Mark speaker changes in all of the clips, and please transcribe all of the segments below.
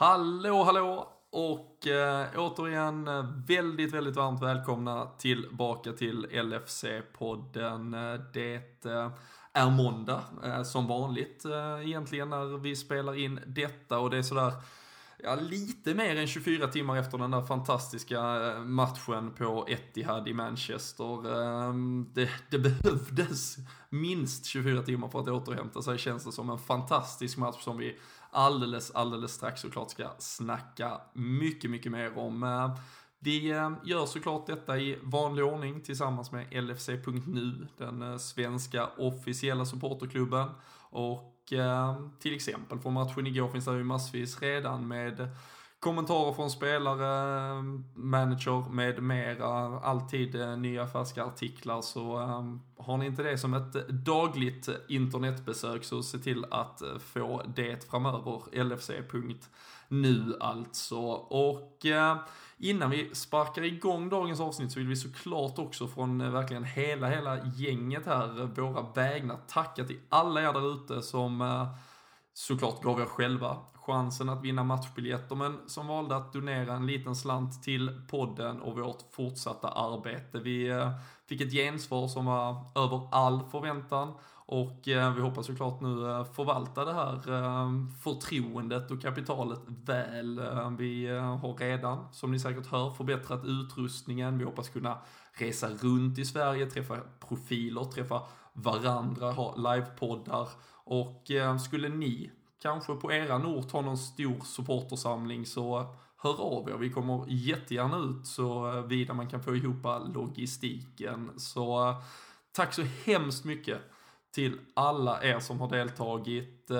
Speaker 1: Hallå, hallå! Och eh, återigen eh, väldigt, väldigt varmt välkomna tillbaka till LFC-podden. Eh, det eh, är måndag eh, som vanligt eh, egentligen när vi spelar in detta och det är sådär ja, lite mer än 24 timmar efter den där fantastiska eh, matchen på Etihad i Manchester. Ehm, det, det, behövdes minst 24 timmar för att återhämta sig känns det som en fantastisk match som vi alldeles, alldeles strax såklart ska snacka mycket, mycket mer om. Eh, vi eh, gör såklart detta i vanlig ordning tillsammans med LFC.nu, den eh, svenska officiella supporterklubben. Och till exempel från matchen igår finns det ju massvis redan med kommentarer från spelare, manager med mera, alltid eh, nya färska artiklar. Så um, har ni inte det som ett dagligt internetbesök så se till att eh, få det framöver. LFC.nu alltså. Och uh, innan vi sparkar igång dagens avsnitt så vill vi såklart också från uh, verkligen hela, hela gänget här, våra vägnar, tacka till alla er där ute som uh, såklart gav er själva chansen att vinna matchbiljetter, men som valde att donera en liten slant till podden och vårt fortsatta arbete. Vi eh, fick ett gensvar som var över all förväntan och eh, vi hoppas såklart nu eh, förvalta det här förtroendet och kapitalet väl. Vi har redan, som ni säkert hör, förbättrat utrustningen. Vi hoppas kunna resa runt i Sverige, träffa profiler, träffa varandra, ha livepoddar och skulle ni kanske på eran ort har någon stor supportersamling så eh, hör av er. Vi kommer jättegärna ut så eh, vida man kan få ihop logistiken. Så eh, tack så hemskt mycket till alla er som har deltagit.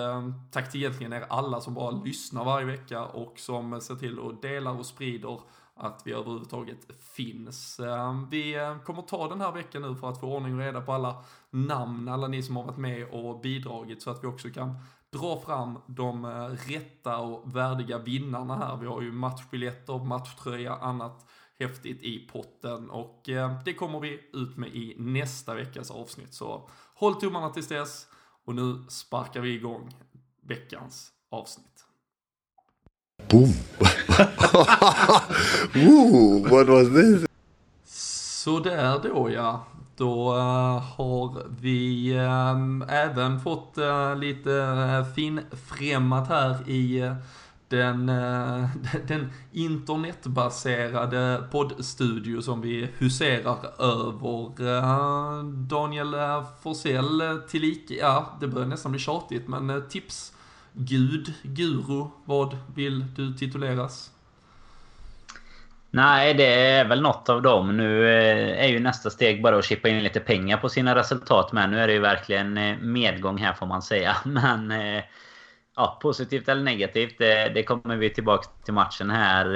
Speaker 1: Tack till egentligen er alla som bara lyssnar varje vecka och som ser till att dela och sprider att vi överhuvudtaget finns. Vi kommer ta den här veckan nu för att få ordning och reda på alla namn, alla ni som har varit med och bidragit så att vi också kan dra fram de eh, rätta och värdiga vinnarna här. Vi har ju matchbiljetter, matchtröja, annat häftigt i potten och eh, det kommer vi ut med i nästa veckas avsnitt. Så håll tummarna tills dess och nu sparkar vi igång veckans avsnitt.
Speaker 2: Boom! Ooh, what was this?
Speaker 1: Så där då ja. Då eh, har vi eh, även fått eh, lite finfrämmat här i den, den internetbaserade poddstudio som vi huserar över. Daniel Forsell tillika, ja det börjar nästan bli tjatigt men tips, gud, guru, vad vill du tituleras?
Speaker 3: Nej, det är väl något av dem. Nu eh, är ju nästa steg bara att chippa in lite pengar på sina resultat. Men nu är det ju verkligen eh, medgång här får man säga. Men eh, ja, positivt eller negativt, det, det kommer vi tillbaka till matchen här.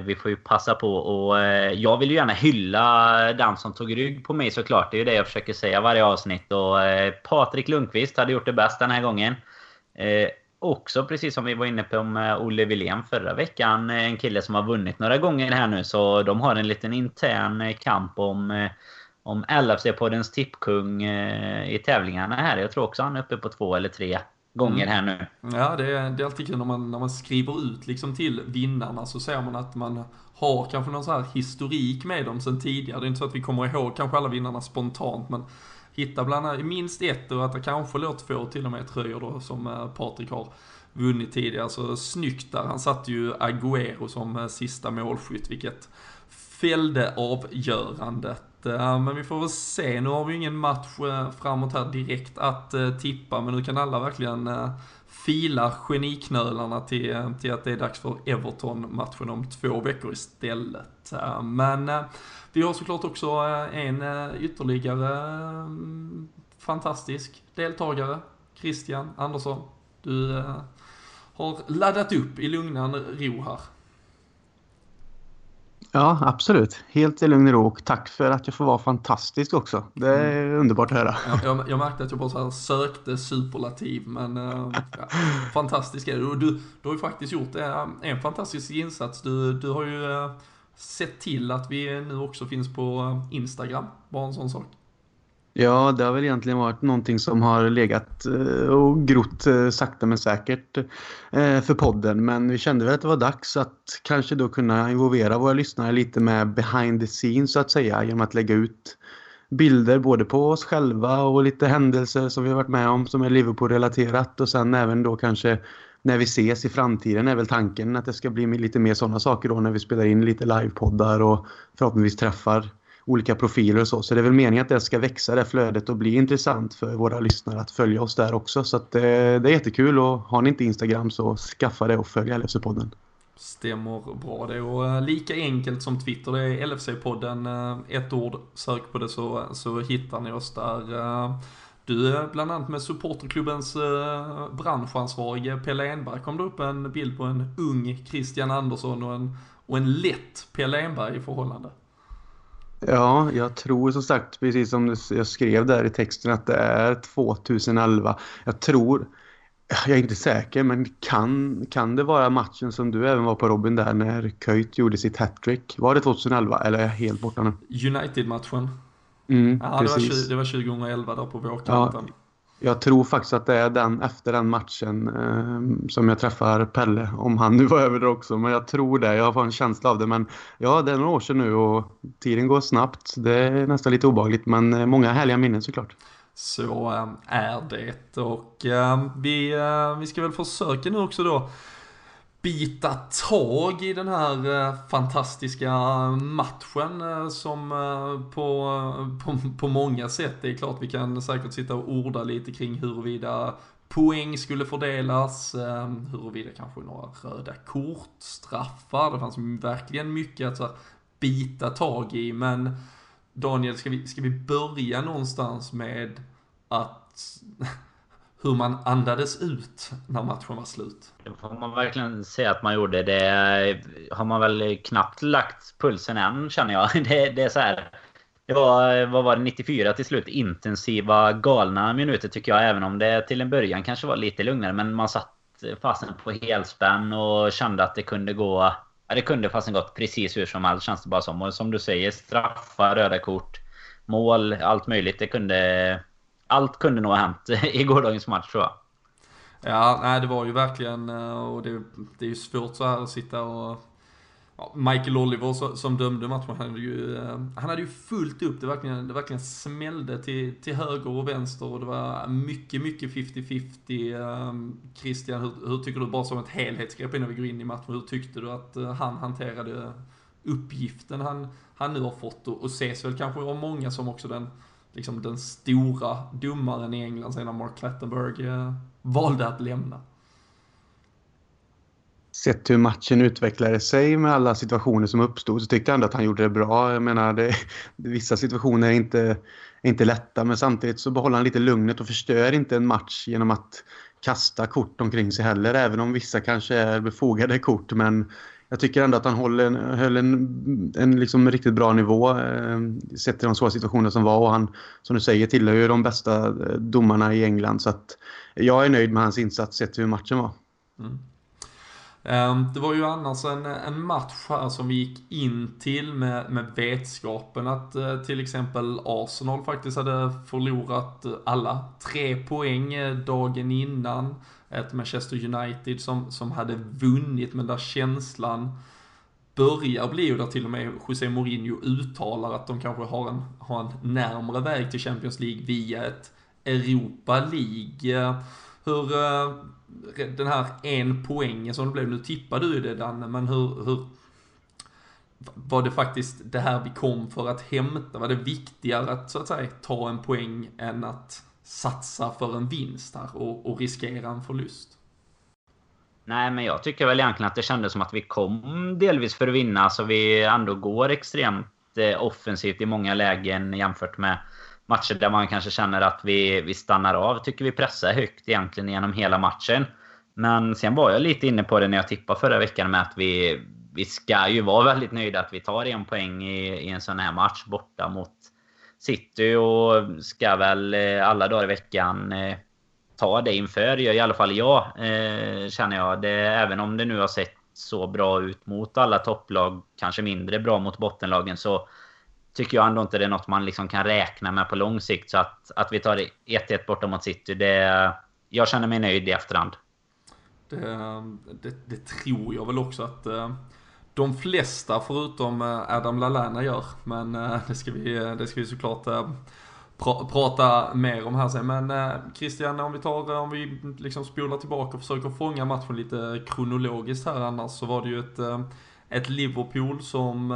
Speaker 3: Vi får ju passa på och jag vill ju gärna hylla den som tog rygg på mig såklart. Det är ju det jag försöker säga varje avsnitt. Och Patrik Lundqvist hade gjort det bäst den här gången också, precis som vi var inne på med Olle Wilén förra veckan, en kille som har vunnit några gånger här nu. Så de har en liten intern kamp om, om LFC-poddens tippkung eh, i tävlingarna här. Jag tror också han är uppe på två eller tre gånger här nu.
Speaker 1: Ja, det är, det är alltid kul när man, när man skriver ut liksom till vinnarna så ser man att man har kanske någon så här historik med dem sen tidigare. Det är inte så att vi kommer ihåg kanske alla vinnarna spontant, men hitta bland annat minst ett och att det kanske låter två till och med tröjor då som eh, Patrik har vunnit tidigare. Så snyggt där. Han satte ju Agüero som eh, sista målskytt, vilket fällde avgörandet. Eh, men vi får väl se, nu har vi ingen match framåt här direkt att tippa, men nu kan alla verkligen fila geniknölarna till, till att det är dags för Everton-matchen om två veckor istället. Men vi har såklart också eh, en eh, ytterligare mm, fantastisk deltagare, Christian Andersson. Du eh, har laddat upp i lugnan ro här.
Speaker 4: Ja, absolut. Helt i lugn och ro. Och tack för att jag får vara fantastisk också. Det är mm. underbart att höra.
Speaker 1: Ja, jag, jag, märkte att jag bara så sökte superlativ, men ja, fantastisk är du. du. Du har ju faktiskt gjort en fantastisk insats. Du, du har ju sett till att vi nu också finns på eh, Instagram. Bara en sån sak.
Speaker 4: Ja, det har väl egentligen varit någonting som har legat eh, och grott eh, sakta men säkert för podden. Men vi kände väl att det var dags att kanske då kunna involvera våra lyssnare lite med behind the scenes så att säga genom att lägga ut bilder både på oss själva och lite händelser som vi har varit med om som är Liverpool-relaterat och sen även då kanske när vi ses i framtiden är väl tanken att det ska bli lite mer sådana saker då när vi spelar in lite livepoddar och förhoppningsvis träffar olika profiler och så. Så det är väl meningen att det ska växa det flödet och bli intressant för våra lyssnare att följa oss där också. Så att, eh, det är jättekul och har ni inte Instagram så skaffa det och följ LFC-podden.
Speaker 1: Stämmer bra det och eh, lika enkelt som Twitter, det är LFC-podden, eh, ett ord, sök på det så, så hittar ni oss där. Eh, du är bland annat med supporterklubbens uh, branschansvarige Pelle Enberg kom det upp en bild på en ung Christian Andersson och en, och en lätt Pelle Enberg i förhållande.
Speaker 4: Ja, jag tror som sagt, precis som jag skrev där i texten, att det är 2011. Jag tror, jag är inte säker, men kan, kan det vara matchen som du även var på Robin där när Köjt gjorde sitt hattrick? Var det 2011 eller är jag helt borta nu?
Speaker 1: United-matchen.
Speaker 4: Mm,
Speaker 1: ja, det var, det var 2011 där på vårkanten. Ja,
Speaker 4: jag tror faktiskt att det är den efter den matchen eh, som jag träffar Pelle. Om han nu var över där också. Men jag tror det. Jag har en känsla av det. Men ja, det är några år sedan nu och tiden går snabbt. Det är nästan lite obagligt. Men eh, många härliga minnen såklart.
Speaker 1: Så äh, är det. Och äh, vi, äh, vi ska väl försöka nu också då bita tag i den här eh, fantastiska matchen eh, som eh, på, på, på många sätt, det är klart vi kan säkert sitta och orda lite kring huruvida poäng skulle fördelas, huruvida kanske några röda kort, straffar, det fanns verkligen mycket att så här, bita tag i, men Daniel, ska vi, ska vi börja någonstans med att hur man andades ut när matchen var slut.
Speaker 3: Det får man verkligen säga att man gjorde. Det har man väl knappt lagt pulsen än känner jag. Det, det är så här. Det var, vad var det, 94 till slut. Intensiva, galna minuter tycker jag. Även om det till en början kanske var lite lugnare. Men man satt fasen på helspänn och kände att det kunde gå... Ja, det kunde fasen gått precis hur som helst känns det bara som. Och som du säger, straffar, röda kort, mål, allt möjligt. Det kunde allt kunde nog ha hänt i gårdagens match tror jag.
Speaker 1: Ja, nej det var ju verkligen, eh, och det, det är ju svårt så här att sitta och Ja, Michael Oliver som dömde matchen, han hade ju, eh, han hade ju fullt upp. Det verkligen, det verkligen smällde till, till höger och vänster och det var mycket, mycket 50-50. Eh, Christian, hur, hur, tycker du, bara som ett helhetsgrepp innan vi går in i matchen, hur tyckte du att han hanterade uppgiften han, han nu har fått och, och ses väl kanske av många som också den liksom den stora domaren i England sedan Mark Clattenburg eh, valde att lämna.
Speaker 4: Sett hur matchen utvecklade sig med alla situationer som uppstod så tyckte jag ändå att han gjorde det bra. Jag menar, det, vissa situationer är inte, är inte lätta men samtidigt så behåller han lite lugnet och förstör inte en match genom att kasta kort omkring sig heller. Även om vissa kanske är befogade kort men jag tycker ändå att han höll en, höll en, en liksom riktigt bra nivå eh, sett till de svåra situationer som var. Och han, som du säger, tillhör ju de bästa eh, domarna i England. Så att jag är nöjd med hans insats sett till hur matchen var. Mm.
Speaker 1: Ehm, det var ju annars en, en match här som vi gick in till med, med vetskapen att eh, till exempel Arsenal faktiskt hade förlorat alla tre poäng eh, dagen innan ett Manchester United som, som hade vunnit, men där känslan börjar bli, och där till och med José Mourinho uttalar att de kanske har en, har en närmare väg till Champions League via ett Europa League. Hur, eh, den här en poängen som det blev, nu tippar du det Danne, men hur, hur var det faktiskt det här vi kom för att hämta? Var det viktigare att så att säga ta en poäng än att satsa för en vinst här och, och riskera en förlust?
Speaker 3: Nej, men jag tycker väl egentligen att det kändes som att vi kom delvis för att vinna. Så vi ändå går extremt eh, offensivt i många lägen jämfört med matcher där man kanske känner att vi, vi stannar av. Tycker vi pressar högt egentligen genom hela matchen. Men sen var jag lite inne på det när jag tippade förra veckan med att vi, vi ska ju vara väldigt nöjda att vi tar en poäng i, i en sån här match borta mot City och ska väl eh, alla dagar i veckan eh, ta det inför. I alla fall jag, eh, känner jag. Det, även om det nu har sett så bra ut mot alla topplag, kanske mindre bra mot bottenlagen, så tycker jag ändå inte det är något man liksom kan räkna med på lång sikt. Så att, att vi tar 1-1 borta mot City, det, jag känner mig nöjd i efterhand.
Speaker 1: Det, det, det tror jag väl också att uh, de flesta förutom eh, Adam Lallana gör. Men eh, det, ska vi, eh, det ska vi såklart pra, prata mer om här sen. Men Christian, om vi tar, om vi liksom spolar tillbaka och försöker fånga matchen lite kronologiskt här annars så var det ju ett, ett Liverpool som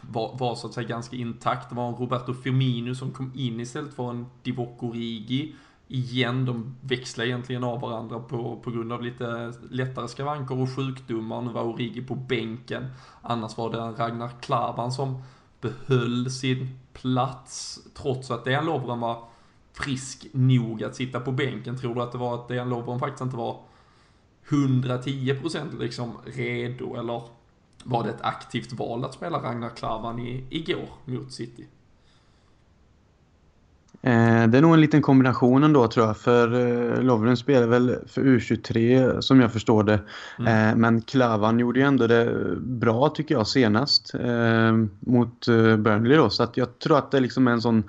Speaker 1: var, var så att säga ganska intakt. Det var en Roberto Firmino som kom in istället för en Divock Origi. Igen, de växlar egentligen av varandra på, på grund av lite lättare skavanker och sjukdomar. Nu var Origi på bänken. Annars var det Ragnar Klavan som behöll sin plats trots att Dejan Lovren var frisk nog att sitta på bänken. Tror du att det var att Dejan Lovren faktiskt inte var 110% liksom redo eller var det ett aktivt val att spela Ragnar Klavan i, igår mot City?
Speaker 4: Eh, det är nog en liten kombination ändå tror jag. För eh, Lovren spelar väl för U23 som jag förstår det. Mm. Eh, men Klavan gjorde ju ändå det bra tycker jag senast mot Burnley då. Så att jag tror att det liksom är en sån...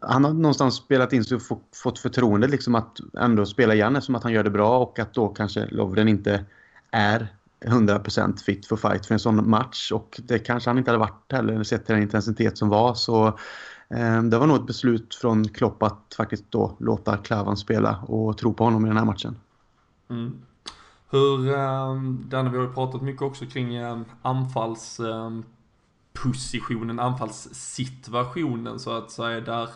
Speaker 4: Han har någonstans spelat in sig och fått förtroende liksom att ändå spela igen eftersom att han gör det bra och att då kanske Lovren inte är 100% fit for fight för en sån match och det kanske han inte hade varit heller sett till den intensitet som var så Ehm, det var nog ett beslut från Klopp att faktiskt då låta Klavan spela och tro på honom i den här matchen.
Speaker 1: Mm. Hur, ehm, Danne, vi har ju pratat mycket också kring ehm, anfallspositionen, anfallssituationen så att säga där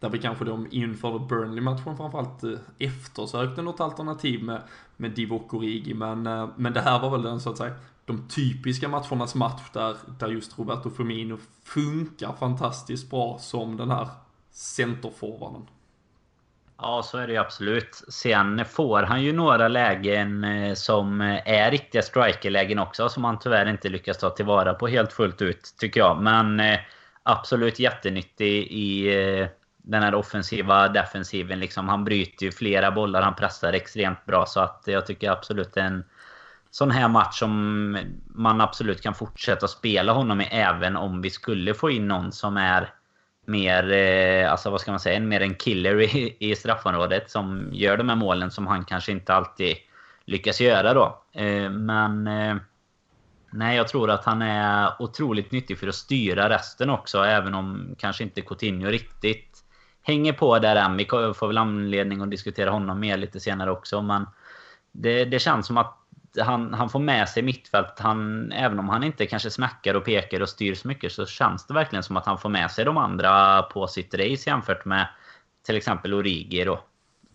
Speaker 1: där vi kanske då inför Burnley-matchen framförallt eh, eftersökte något alternativ med, med Divock Origi. Men, eh, men det här var väl den så att säga de typiska matchernas match där, där just Roberto Firmino funkar fantastiskt bra som den här centerforwarden.
Speaker 3: Ja, så är det ju absolut. Sen får han ju några lägen eh, som eh, är riktiga strikerlägen också, som han tyvärr inte lyckas ta tillvara på helt fullt ut, tycker jag. Men eh, absolut jättenyttig i den här offensiva defensiven. Liksom, han bryter ju flera bollar, han pressar extremt bra. Så att jag tycker absolut en sån här match som man absolut kan fortsätta spela honom i även om vi skulle få in någon som är mer, eh, alltså vad ska man säga, mer en killer i, i straffområdet som gör de här målen som han kanske inte alltid lyckas göra då. Eh, men eh, nej, jag tror att han är otroligt nyttig för att styra resten också, även om kanske inte Coutinho riktigt hänger på där än. Vi får väl anledning att diskutera honom mer lite senare också. Men det, det känns som att han, han får med sig mittfält. Han, även om han inte kanske smackar och pekar och styr så mycket så känns det verkligen som att han får med sig de andra på sitt race jämfört med till exempel Origi då.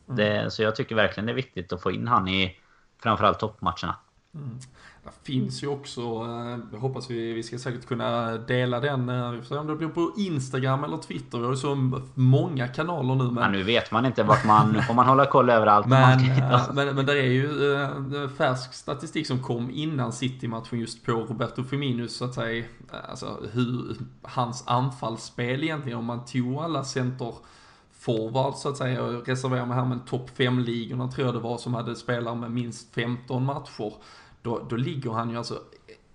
Speaker 3: Mm. Det, så jag tycker verkligen det är viktigt att få in han i framförallt toppmatcherna.
Speaker 1: Mm. Det finns ju också, eh, jag hoppas vi, vi ska säkert kunna dela den, eh, vi får se om det blir på Instagram eller Twitter. Vi har ju så många kanaler nu. Men...
Speaker 3: Ja, nu vet man inte vart man, får man hålla koll överallt.
Speaker 1: Men, man men, men det är ju färsk statistik som kom innan City-matchen just på Roberto Firminus så att säga. Alltså hur, hans anfallsspel egentligen, om man tog alla center forward så att säga. Jag reserverar mig här med topp 5-ligorna tror jag det var som hade spelare med minst 15 matcher då, då ligger han ju alltså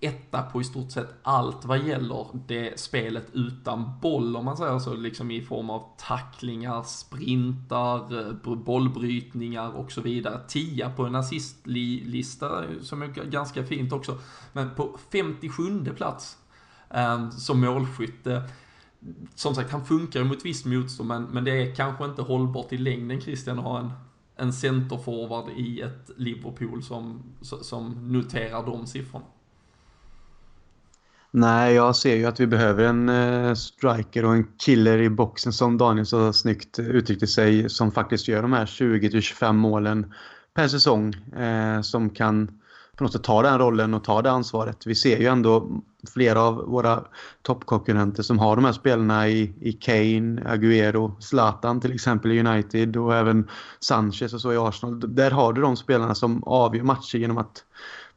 Speaker 1: etta på i stort sett allt vad gäller det spelet utan boll om man säger så, liksom i form av tacklingar, sprintar, eh, bollbrytningar och så vidare. Tia på en assistlista som är ganska fint också. Men på 57 plats eh, som målskytte. Som sagt, han funkar ju mot visst motstånd men, men det är kanske inte hållbart i längden Christian att ha en en centerforward i ett Liverpool som, som noterar de siffrorna.
Speaker 4: Nej, jag ser ju att vi behöver en eh, striker och en killer i boxen som Daniel så snyggt uttryckte sig som faktiskt gör de här 20-25 målen per säsong eh, som kan på något sätt ta den rollen och ta det ansvaret. Vi ser ju ändå flera av våra toppkonkurrenter som har de här spelarna i, i Kane, Aguero, Zlatan till exempel i United och även Sanchez och så i Arsenal. Där har du de spelarna som avgör matcher genom att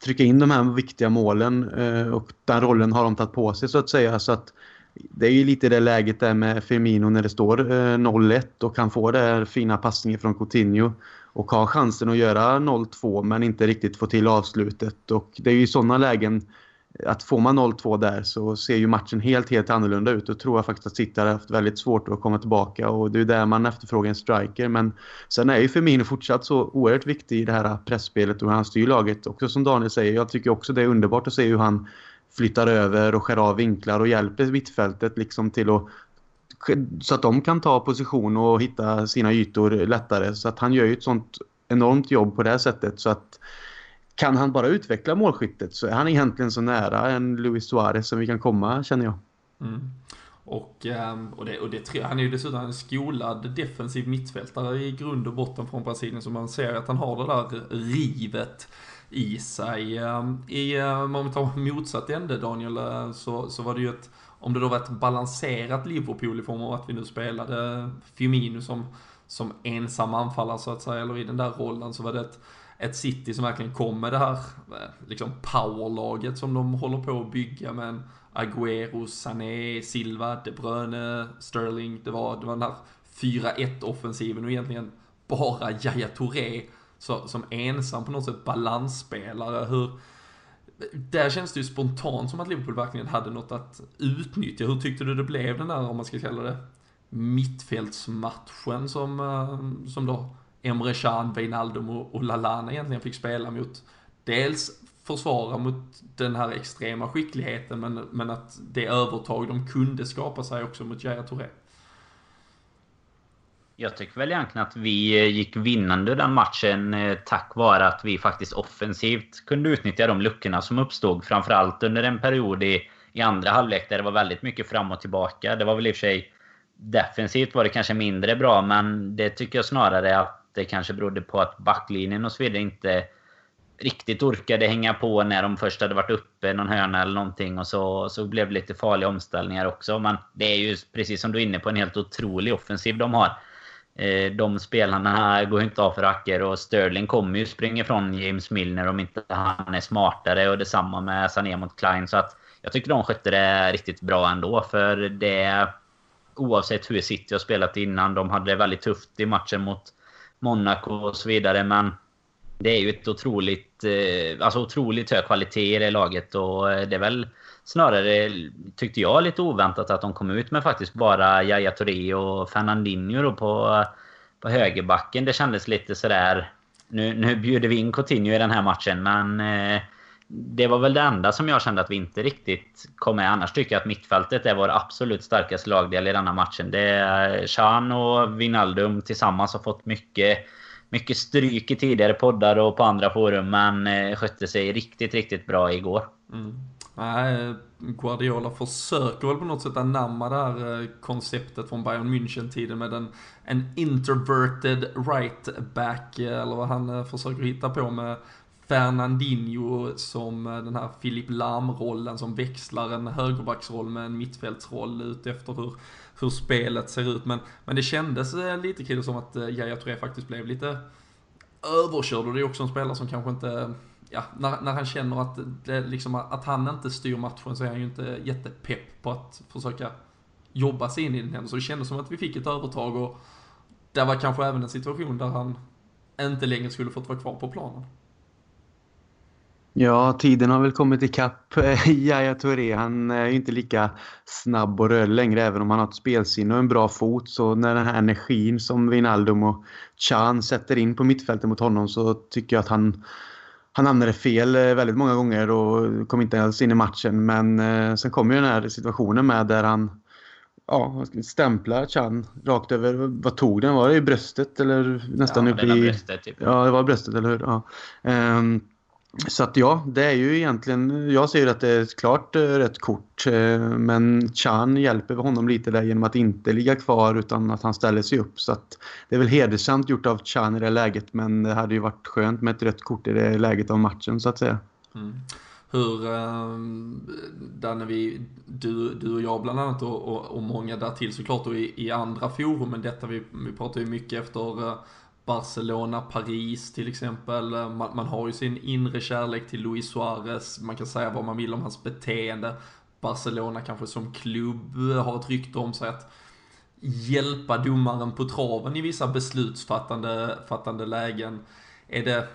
Speaker 4: trycka in de här viktiga målen eh, och den rollen har de tagit på sig så att säga. Så att det är ju lite det läget där med Firmino när det står eh, 0-1 och kan få den fina passningen från Coutinho och har chansen att göra 0-2 men inte riktigt få till avslutet. Och det är ju sådana lägen att får man 0-2 där så ser ju matchen helt, helt annorlunda ut. Då tror jag faktiskt att City hade haft väldigt svårt att komma tillbaka och det är där man efterfrågar en striker. Men sen är ju Firmino fortsatt så oerhört viktig i det här pressspelet och hur han styr laget. Också som Daniel säger, jag tycker också det är underbart att se hur han flyttar över och skär av vinklar och hjälper mittfältet liksom till att så att de kan ta position och hitta sina ytor lättare. Så att han gör ju ett sånt enormt jobb på det sättet så att kan han bara utveckla målskyttet så är han egentligen så nära en Luis Suarez som vi kan komma, känner jag.
Speaker 1: Mm. Och, ehm, och, det, och det, han är ju dessutom en skolad defensiv mittfältare i grund och botten från Brasilien, så man ser att han har det där rivet i sig. Ehm, I, ehm, om vi tar motsatt ände Daniel, eh, så, så var det ju ett, om det då var ett balanserat Liverpool i form av att vi nu spelade Firmino som, som ensam anfallare så att säga, eller i den där rollen, så var det ett ett City som verkligen kom med det här eh, liksom powerlaget som de håller på att bygga med en Agüero, Sané, Silva, De Bruyne, Sterling. Det var, det var den här 4-1 offensiven och egentligen bara Yahya Touré så, som ensam på något sätt balansspelare. Hur, där känns det ju spontant som att Liverpool verkligen hade något att utnyttja. Hur tyckte du det blev den där, om man ska kalla det, mittfältsmatchen som, eh, som då Emre Can, Wijnaldum och, och Lalana egentligen fick spela mot dels försvara mot den här extrema skickligheten men, men att det övertag de kunde skapa sig också mot Jaya Touré.
Speaker 3: Jag tycker väl egentligen att vi eh, gick vinnande den matchen eh, tack vare att vi faktiskt offensivt kunde utnyttja de luckorna som uppstod. Framförallt under en period i, i andra halvlek där det var väldigt mycket fram och tillbaka. Det var väl i och för sig defensivt var det kanske mindre bra men det tycker jag snarare att det kanske berodde på att backlinjen och så vidare inte riktigt orkade hänga på när de först hade varit uppe någon hörna eller någonting. Och så, så blev det lite farliga omställningar också. Men det är ju precis som du är inne på en helt otrolig offensiv de har. Eh, de spelarna går ju inte av för hacker och Sterling kommer ju springa ifrån James Milner om inte han är smartare. Och detsamma med Sané mot Klein. Så att jag tycker de skötte det riktigt bra ändå. För det... Oavsett hur City har spelat innan. De hade det väldigt tufft i matchen mot Monaco och så vidare. Men det är ju ett otroligt, eh, alltså otroligt hög kvalitet i det laget och eh, det är väl snarare, tyckte jag, lite oväntat att de kom ut med faktiskt bara Yahya Touré och Fernandinho då på, på högerbacken. Det kändes lite sådär... Nu, nu bjuder vi in Coutinho i den här matchen men eh, det var väl det enda som jag kände att vi inte riktigt kom med. Annars tycker jag att mittfältet är vår absolut starkaste lagdel i denna matchen. Det är Chan och Vinaldum tillsammans har fått mycket, mycket stryk i tidigare poddar och på andra forum. Men eh, skötte sig riktigt, riktigt bra igår.
Speaker 1: Mm. Nej, eh, Guardiola försöker väl på något sätt anamma det här eh, konceptet från Bayern München-tiden med en, en introverted right back, eller vad han försöker hitta på med Fernandinho som eh, den här Filip Lam-rollen som växlar en högerbacksroll med en mittfältsroll utefter hur, hur spelet ser ut. Men, men det kändes eh, lite kul som att eh, Yahya Touré faktiskt blev lite överkörd och det är också en spelare som kanske inte Ja, när, när han känner att, det, liksom, att han inte styr matchen så är han ju inte jättepepp på att försöka jobba sig in i den. Så det kändes som att vi fick ett övertag och det var kanske även en situation där han inte längre skulle fått vara kvar på planen.
Speaker 4: Ja, tiden har väl kommit ikapp Yahya Touré. Han är ju inte lika snabb och rörlig längre även om han har ett spelsinne och en bra fot. Så när den här energin som Wijnaldum och Chan sätter in på mittfältet mot honom så tycker jag att han, han hamnade fel eh, väldigt många gånger och kom inte alls in i matchen. Men eh, sen kommer ju den här situationen med där han ja, stämplar Chan rakt över, vad tog den? Var det i bröstet eller nästan
Speaker 3: ja,
Speaker 4: upp i...
Speaker 3: Bröstet, typ.
Speaker 4: Ja, det var bröstet, eller hur? Ja. Um, så att ja, det är ju egentligen, jag ser att det är ett klart eh, rött rätt kort. Eh, men Chan hjälper honom lite där genom att inte ligga kvar utan att han ställer sig upp. Så att det är väl hedersamt gjort av Chan i det läget men det hade ju varit skönt med ett rött kort i det läget av matchen så att säga. Mm.
Speaker 1: Hur, um, vi, du, du och jag bland annat och, och, och många därtill såklart och i, i andra forum, men detta vi, vi pratar ju mycket efter eh, Barcelona, Paris till exempel. Man, man, har ju sin inre kärlek till Luis Suarez. Man kan säga vad man vill om hans beteende. Barcelona kanske som klubb har ett rykte om sig att hjälpa domaren på traven i vissa beslutsfattande fattande lägen. Är det,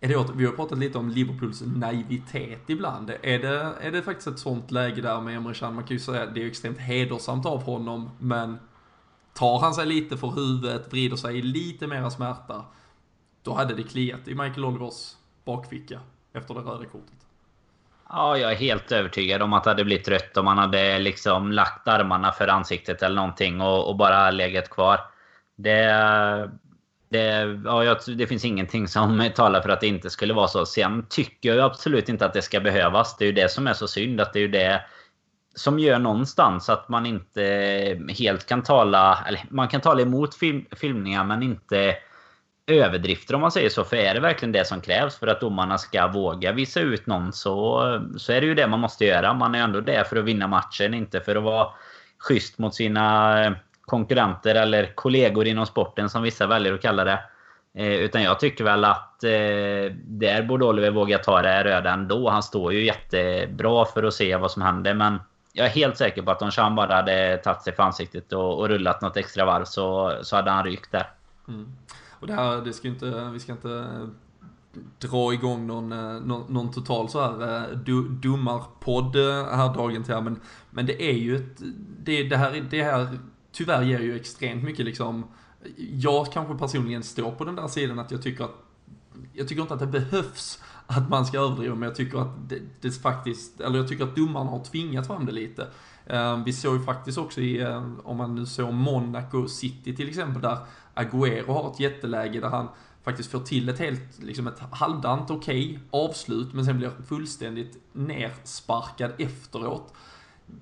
Speaker 1: är det, vi har pratat lite om Liverpools naivitet ibland. Är det, är det faktiskt ett sånt läge där med Emre Can? Man kan ju säga att det är extremt hedersamt av honom, men tar han sig lite för huvudet, vrider sig i lite mera smärta, då hade det kliat i Michael Olivers bakficka efter det röda kortet.
Speaker 3: Ja, jag är helt övertygad om att det hade blivit rött om han hade liksom lagt armarna för ansiktet eller någonting och, och bara legat kvar. Det, det, ja, jag, det finns ingenting som talar för att det inte skulle vara så. Sen tycker jag absolut inte att det ska behövas. Det är ju det som är så synd. Att det är ju det som gör någonstans att man inte helt kan tala... Eller man kan tala emot film, filmningar men inte överdrifter om man säger så. För är det verkligen det som krävs för att domarna ska våga visa ut någon så, så är det ju det man måste göra. Man är ändå där för att vinna matchen, inte för att vara schysst mot sina eh, konkurrenter eller kollegor inom sporten som vissa väljer att kalla det. Eh, utan jag tycker väl att eh, där borde Oliver våga ta det röda ändå. Han står ju jättebra för att se vad som händer. Men jag är helt säker på att om Sean bara hade tagit sig för ansiktet och, och rullat något extra varv så, så hade han rykt där.
Speaker 1: Mm. Och det här, det ska inte, vi ska inte dra igång någon, eh, någon, någon total så här eh, du, domarpodd eh, här dagen till här, men, men det är ju ett, det, det här, det här tyvärr ger ju extremt mycket liksom, jag kanske personligen står på den där sidan att jag tycker att, jag tycker inte att det behövs att man ska överdriva, men jag tycker att det, det faktiskt, eller jag tycker att domarna har tvingat fram det lite. Ehm, vi såg ju faktiskt också i, ehm, om man nu såg Monaco City till exempel, där Agüero har ett jätteläge där han faktiskt får till ett helt, liksom ett halvdant okej okay, avslut, men sen blir fullständigt nersparkad efteråt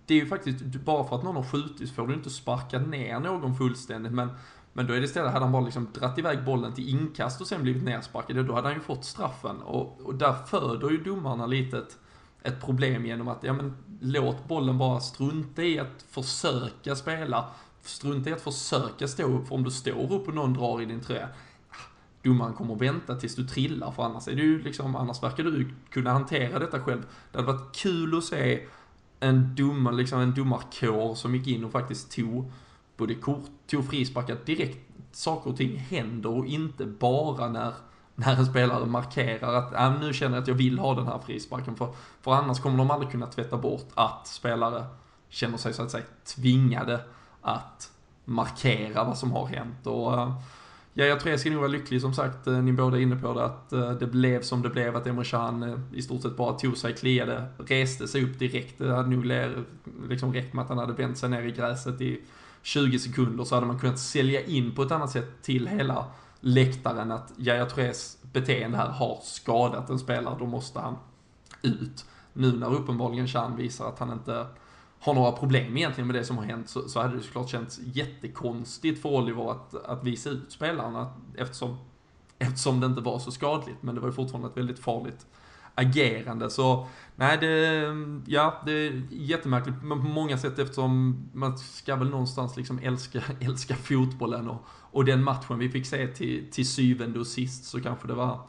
Speaker 1: det är ju faktiskt, bara för att någon har skjutit får du inte sparka ner någon fullständigt, men, men då är det istället, hade han bara liksom dratt iväg bollen till inkast och sen blivit nersparkad, då hade han ju fått straffen. Och, och där föder ju domarna lite ett, ett problem genom att, ja men låt bollen bara strunta i att försöka spela, strunta i att försöka stå upp, för om du står upp och någon drar i din tröja, domaren kommer att vänta tills du trillar, för annars är du liksom, annars verkar du kunna hantera detta själv. Det hade varit kul att se en, domar, liksom en domarkår som gick in och faktiskt tog både kort, tog frisparkar direkt. Saker och ting händer och inte bara när, när en spelare markerar att äh, nu känner jag att jag vill ha den här frisparken. För, för annars kommer de aldrig kunna tvätta bort att spelare känner sig så att säga tvingade att markera vad som har hänt. Och, eh, Ja, jag tror jag ska nog vara lycklig som sagt, eh, ni båda är inne på det, att eh, det blev som det blev, att Emre Can i stort sett bara tog sig, kliade, reste sig upp direkt. Det hade nog liksom räckt med att han hade vänt sig ner i gräset i 20 sekunder så hade man kunnat sälja in på ett annat sätt till hela läktaren att Yahya Tourés beteende här har skadat en spelare, då måste han ut. Nu när uppenbarligen Chan visar att han inte har några problem egentligen med det som har hänt så, så hade det såklart känts jättekonstigt för Oliver att, att visa ut spelarna eftersom, eftersom det inte var så skadligt. Men det var ju fortfarande ett väldigt farligt agerande. Så nej, det, ja, det är jättemärkligt men på många sätt eftersom man ska väl någonstans liksom älska, älska fotbollen och, och den matchen vi fick se till, till syvende och sist så kanske det var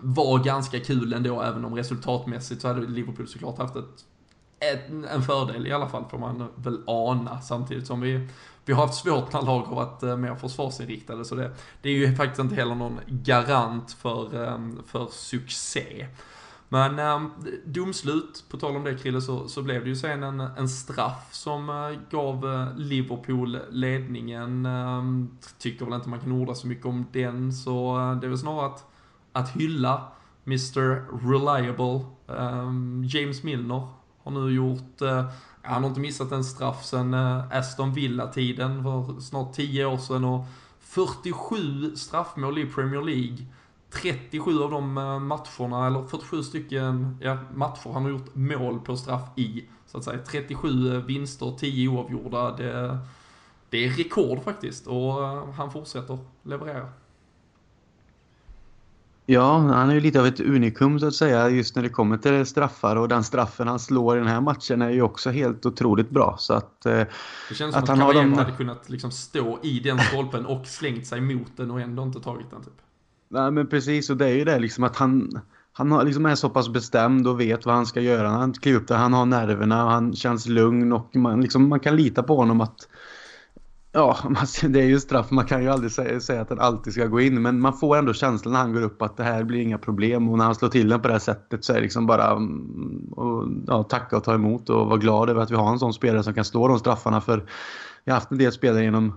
Speaker 1: var ganska kul ändå, även om resultatmässigt så hade Liverpool såklart haft ett en fördel i alla fall får man väl ana samtidigt som vi, vi har haft svårt när lag har varit eh, mer försvarsinriktade så det, det är ju faktiskt inte heller någon garant för, eh, för succé. Men eh, domslut, på tal om det Krille, så, så blev det ju sen en, en straff som eh, gav eh, Liverpool ledningen. Eh, tycker väl inte man kan orda så mycket om den, så eh, det är väl snarare att, att hylla Mr Reliable, ehm, James Milner, har nu gjort, eh, han har inte missat en straff sen eh, Aston Villa-tiden för snart 10 år sedan och 47 straffmål i Premier League. 37 av de eh, matcherna, eller 47 stycken ja, matcher han har gjort mål på straff i. Så att säga 37 vinster, 10 oavgjorda. Det, det är rekord faktiskt och han fortsätter leverera.
Speaker 4: Ja, han är ju lite av ett unikum så att säga just när det kommer till straffar och den straffen han slår i den här matchen är ju också helt otroligt bra. Så att,
Speaker 1: eh, det känns som att, att han har de... hade kunnat liksom stå i den stolpen och slängt sig mot den och ändå inte tagit den typ.
Speaker 4: Nej men precis och det är ju det liksom att han, han liksom är så pass bestämd och vet vad han ska göra. Han kliver upp där, han har nerverna och han känns lugn och man, liksom, man kan lita på honom att Ja, det är ju straff. Man kan ju aldrig säga, säga, att den alltid ska gå in. Men man får ändå känslan när han går upp att det här blir inga problem. Och när han slår till den på det här sättet så är det liksom bara att och, ja, tacka och ta emot och vara glad över att vi har en sån spelare som kan slå de straffarna. För vi har haft en del spelare genom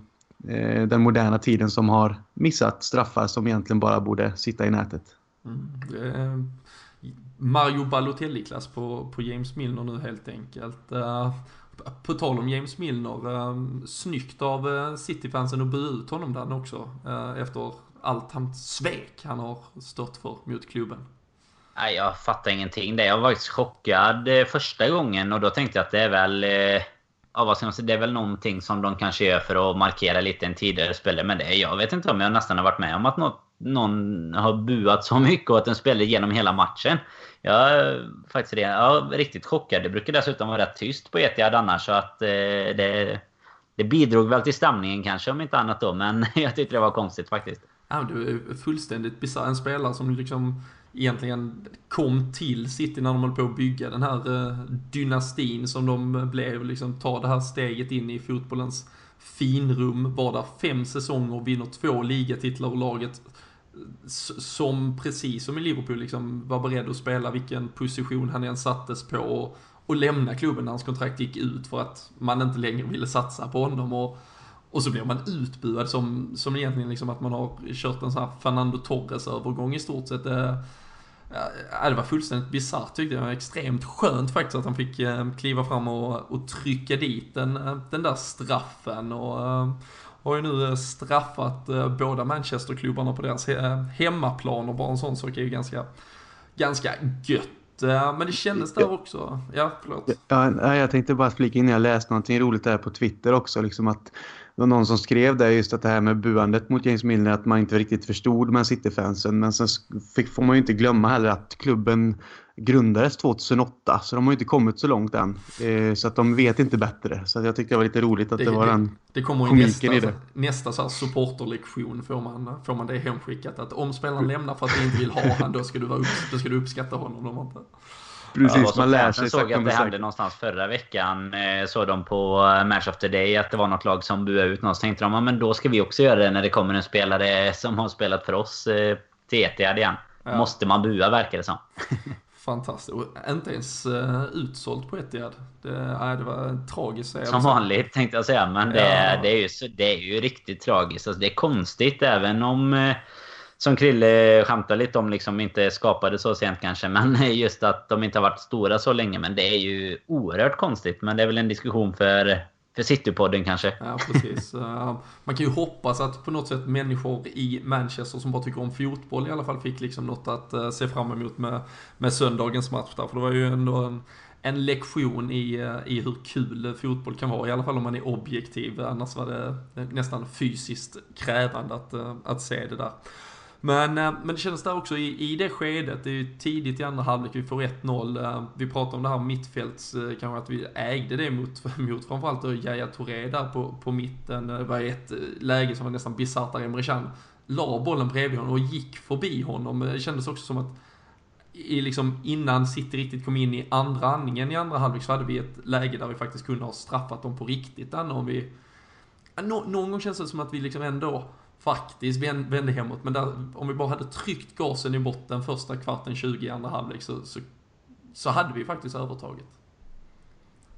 Speaker 4: den moderna tiden som har missat straffar som egentligen bara borde sitta i nätet.
Speaker 1: Mm. Mario Balotelli-klass på, på James Milner nu helt enkelt. Uh, på tal om James Milner, snyggt av Cityfansen att bua ut honom där också. Efter allt han svek han har stått för mot klubben.
Speaker 3: Nej, jag fattar ingenting. Det jag var faktiskt chockad första gången och då tänkte jag att det är väl... Ja, vad ska man säga? Det är väl någonting som de kanske gör för att markera lite en tidigare spelare. Men det, jag vet inte om jag nästan har varit med om att något, någon har buat så mycket och att en spelare genom hela matchen. Jag är faktiskt det, är riktigt chockad. Det brukar dessutom vara rätt tyst på Etihad annars. Så att eh, det, det bidrog väl till stämningen kanske om inte annat då. Men jag tyckte det var konstigt faktiskt.
Speaker 1: Ja, du är fullständigt bisarr. En spelare som liksom egentligen kom till City när de höll på att bygga den här eh, dynastin som de blev. Liksom ta det här steget in i fotbollens finrum. Var där fem säsonger, vinner två ligatitlar och laget som precis som i Liverpool liksom var beredd att spela vilken position han än sattes på och, och lämna klubben när hans kontrakt gick ut för att man inte längre ville satsa på honom. Och, och så blir man utbuad som, som egentligen liksom att man har kört en sån här Fernando Torres-övergång i stort sett. Det, ja, det var fullständigt bisarrt tyckte jag. Extremt skönt faktiskt att han fick eh, kliva fram och, och trycka dit den, eh, den där straffen. Och, eh, har ju nu straffat båda Manchesterklubbarna på deras hemmaplan och bara en sån sak är ju ganska, ganska gött. Men det kändes där också. Ja, förlåt.
Speaker 4: Ja, jag tänkte bara flika in, jag läste någonting roligt där på Twitter också, liksom att det var någon som skrev det just att det här med buandet mot James Milner att man inte riktigt förstod Man City-fansen. Men sen fick, får man ju inte glömma heller att klubben grundades 2008 så de har ju inte kommit så långt än. Eh, så att de vet inte bättre. Så jag tyckte det var lite roligt att det, det var den
Speaker 1: Det kommer ju nästa, i det. nästa så här supporterlektion får man, får man det hemskickat. Att om spelaren lämnar för att du inte vill ha honom då ska du, vara upp, då ska du uppskatta honom. De inte.
Speaker 3: Precis, ja, man lär sig såg att det hände någonstans förra veckan. Eh, såg de på eh, Match of the Day att det var något lag som buade ut någon. Så tänkte de att men då ska vi också göra det när det kommer en spelare som har spelat för oss eh, till Etihad igen. Ja. Måste man bua verkar det som.
Speaker 1: Fantastiskt. Och inte ens uh, utsålt på Etihad. Det, nej, det var tragiskt.
Speaker 3: Som vanligt tänkte jag säga. Men det, ja. det, är, ju, det är ju riktigt tragiskt. Alltså, det är konstigt även om... Som Krille skämtar lite om, liksom inte skapade så sent kanske. Men just att de inte har varit stora så länge. Men det är ju oerhört konstigt. Men det är väl en diskussion för, för Citypodden kanske.
Speaker 1: Ja, precis. Man kan ju hoppas att på något sätt människor i Manchester som bara tycker om fotboll i alla fall fick liksom något att eh, se fram emot med, med söndagens match där. För det var ju ändå en, en lektion i, eh, i hur kul fotboll kan vara, i alla fall om man är objektiv. Annars var det eh, nästan fysiskt krävande att, att se det där. Men, eh, men det kändes där också i, i det skedet, det är ju tidigt i andra halvlek, vi får 1-0. Eh, vi pratar om det här mittfälts, eh, kanske att vi ägde det mot, mot framförallt Yahya Touré där på, på mitten. Det var ett läge som var nästan bisarrt där Emre Can la bollen bredvid honom och gick förbi honom. Det kändes också som att i liksom innan City riktigt kom in i andra andningen i andra halvlek så hade vi ett läge där vi faktiskt kunde ha straffat dem på riktigt. Där, om vi, någon gång känns det som att vi liksom ändå faktiskt vände hemåt. Men där, om vi bara hade tryckt gasen i botten första kvarten 20 i andra halvlek så, så, så hade vi faktiskt övertaget.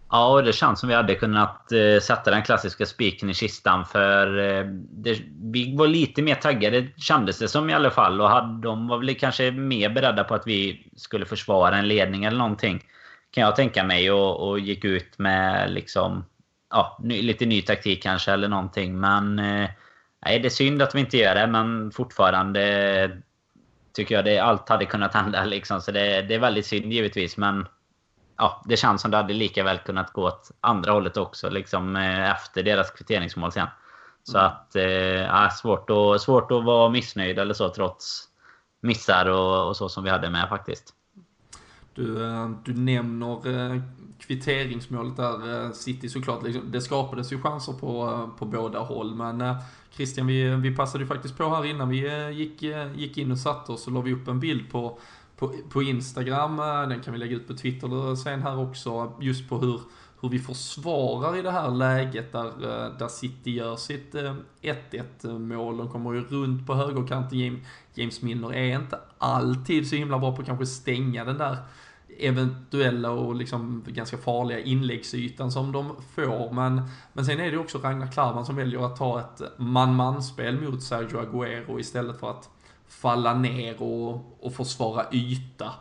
Speaker 3: Ja, det känns som vi hade kunnat eh, sätta den klassiska spiken i kistan. För eh, det, vi var lite mer taggade kändes det som i alla fall. Och hade, de var väl kanske mer beredda på att vi skulle försvara en ledning eller någonting. Kan jag tänka mig. Och, och gick ut med liksom... Ja, ny, lite ny taktik kanske eller någonting. Men... Eh, Nej, det är synd att vi inte gör det, men fortfarande tycker jag det allt hade kunnat hända. Liksom. Så det, det är väldigt synd givetvis, men ja, det känns som det hade lika väl kunnat gå åt andra hållet också, liksom, eh, efter deras kvitteringsmål sen. Så mm. att, eh, svårt, att, svårt att vara missnöjd eller så trots missar och, och så som vi hade med faktiskt.
Speaker 1: Du, eh, du nämner eh, kvitteringsmålet där, eh, City såklart, liksom, det skapades ju chanser på, på båda håll, men Christian, vi, vi passade ju faktiskt på här innan vi gick, gick in och satte oss och la vi upp en bild på, på, på Instagram. Den kan vi lägga ut på Twitter sen här också. Just på hur, hur vi försvarar i det här läget där, eh, där City gör sitt eh, 1-1 mål. De kommer ju runt på högerkanten. James Milner är inte alltid så himla bra på att kanske stänga den där eventuella och liksom ganska farliga inläggsytan som de får. Men, men sen är det också Ragnar Klarman som väljer att ta ett man-man-spel mot Sergio Aguero istället för att falla ner och, och försvara yta.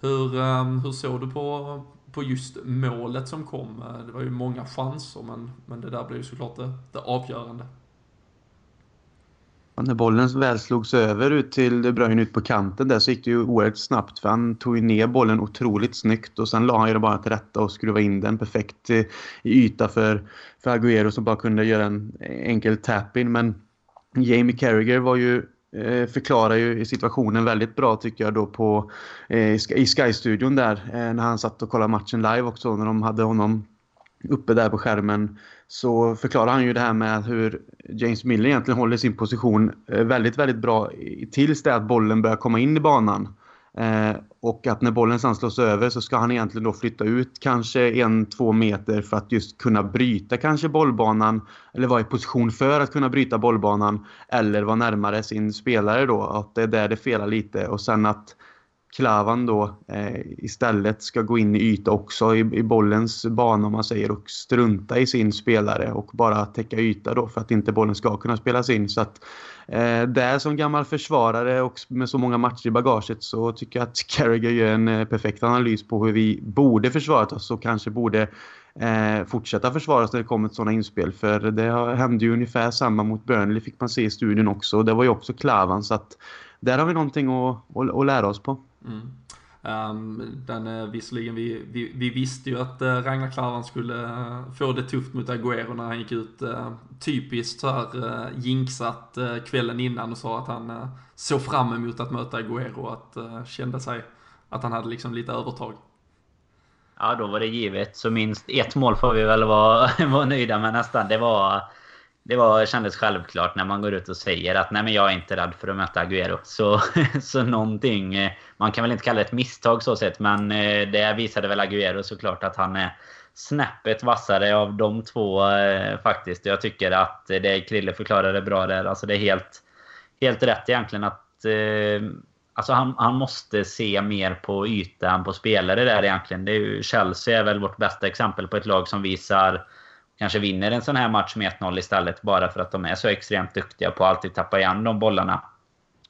Speaker 1: Hur, ehm, hur såg du på, på just målet som kom? Eh, det var ju många chanser men, men det där blev ju såklart det, det avgörande.
Speaker 4: Och när bollen väl slogs över ut till De Bruyne ut på kanten där så gick det ju oerhört snabbt för han tog ju ner bollen otroligt snyggt och sen la han ju det bara till rätta och skruvade in den perfekt eh, i, yta för, för Agüero som bara kunde göra en enkel tap-in men Jamie Carragher var ju Eh, förklarar ju situationen väldigt bra tycker jag då på eh, i Sky-studion där eh, när han satt och kollade matchen live också när de hade honom uppe där på skärmen så förklarar han ju det här med hur James Miller egentligen håller sin position väldigt, väldigt bra tills det att bollen börjar komma in i banan. Eh, och att när bollen sen slås över så ska han egentligen då flytta ut kanske en, två meter för att just kunna bryta kanske bollbanan. Eller vara i position för att kunna bryta bollbanan. Eller vara närmare sin spelare då. Att det är där det felar lite. Och sen att Klavan då eh, istället ska gå in i yta också i, i bollens bana om man säger och strunta i sin spelare och bara täcka yta då för att inte bollen ska kunna spelas in. Så att eh, där som gammal försvarare och med så många matcher i bagaget så tycker jag att Carragher gör en eh, perfekt analys på hur vi borde försvarat oss och kanske borde eh, fortsätta försvara oss när det kommer till sådana inspel. För det hände ju ungefär samma mot Burnley fick man se i studion också. och Det var ju också Klavan så att där har vi någonting att, att, att lära oss på. Mm.
Speaker 1: Um, den, visserligen, vi, vi, vi, visste ju att eh, uh, Ragnar Klavan skulle uh, få det tufft mot Agüero när han gick ut uh, typiskt så här uh, jinxat kvällen innan och sa att han såg fram emot att möta Agüero och att kände sig att han hade liksom lite övertag.
Speaker 3: Ja, då var det givet. Så minst ett mål får vi väl vara, vara nöjda med nästan. Det var det var, kändes självklart när man går ut och säger att nej men jag är inte rädd för att möta Agüero. Så, så någonting, eh, man kan väl inte kalla det ett misstag så sett, men eh, det visade väl Agüero såklart att han är snäppet vassare av de två eh, faktiskt. Jag tycker att det Krille förklarade bra där, alltså det är helt, helt rätt egentligen att Alltså han, han måste se mer på ytan på spelare där egentligen. Det är ju, Chelsea är väl vårt bästa exempel på ett lag som visar kanske vinner en sån här match med 1-0 istället bara för att de är så extremt duktiga på att alltid tappa igen de bollarna.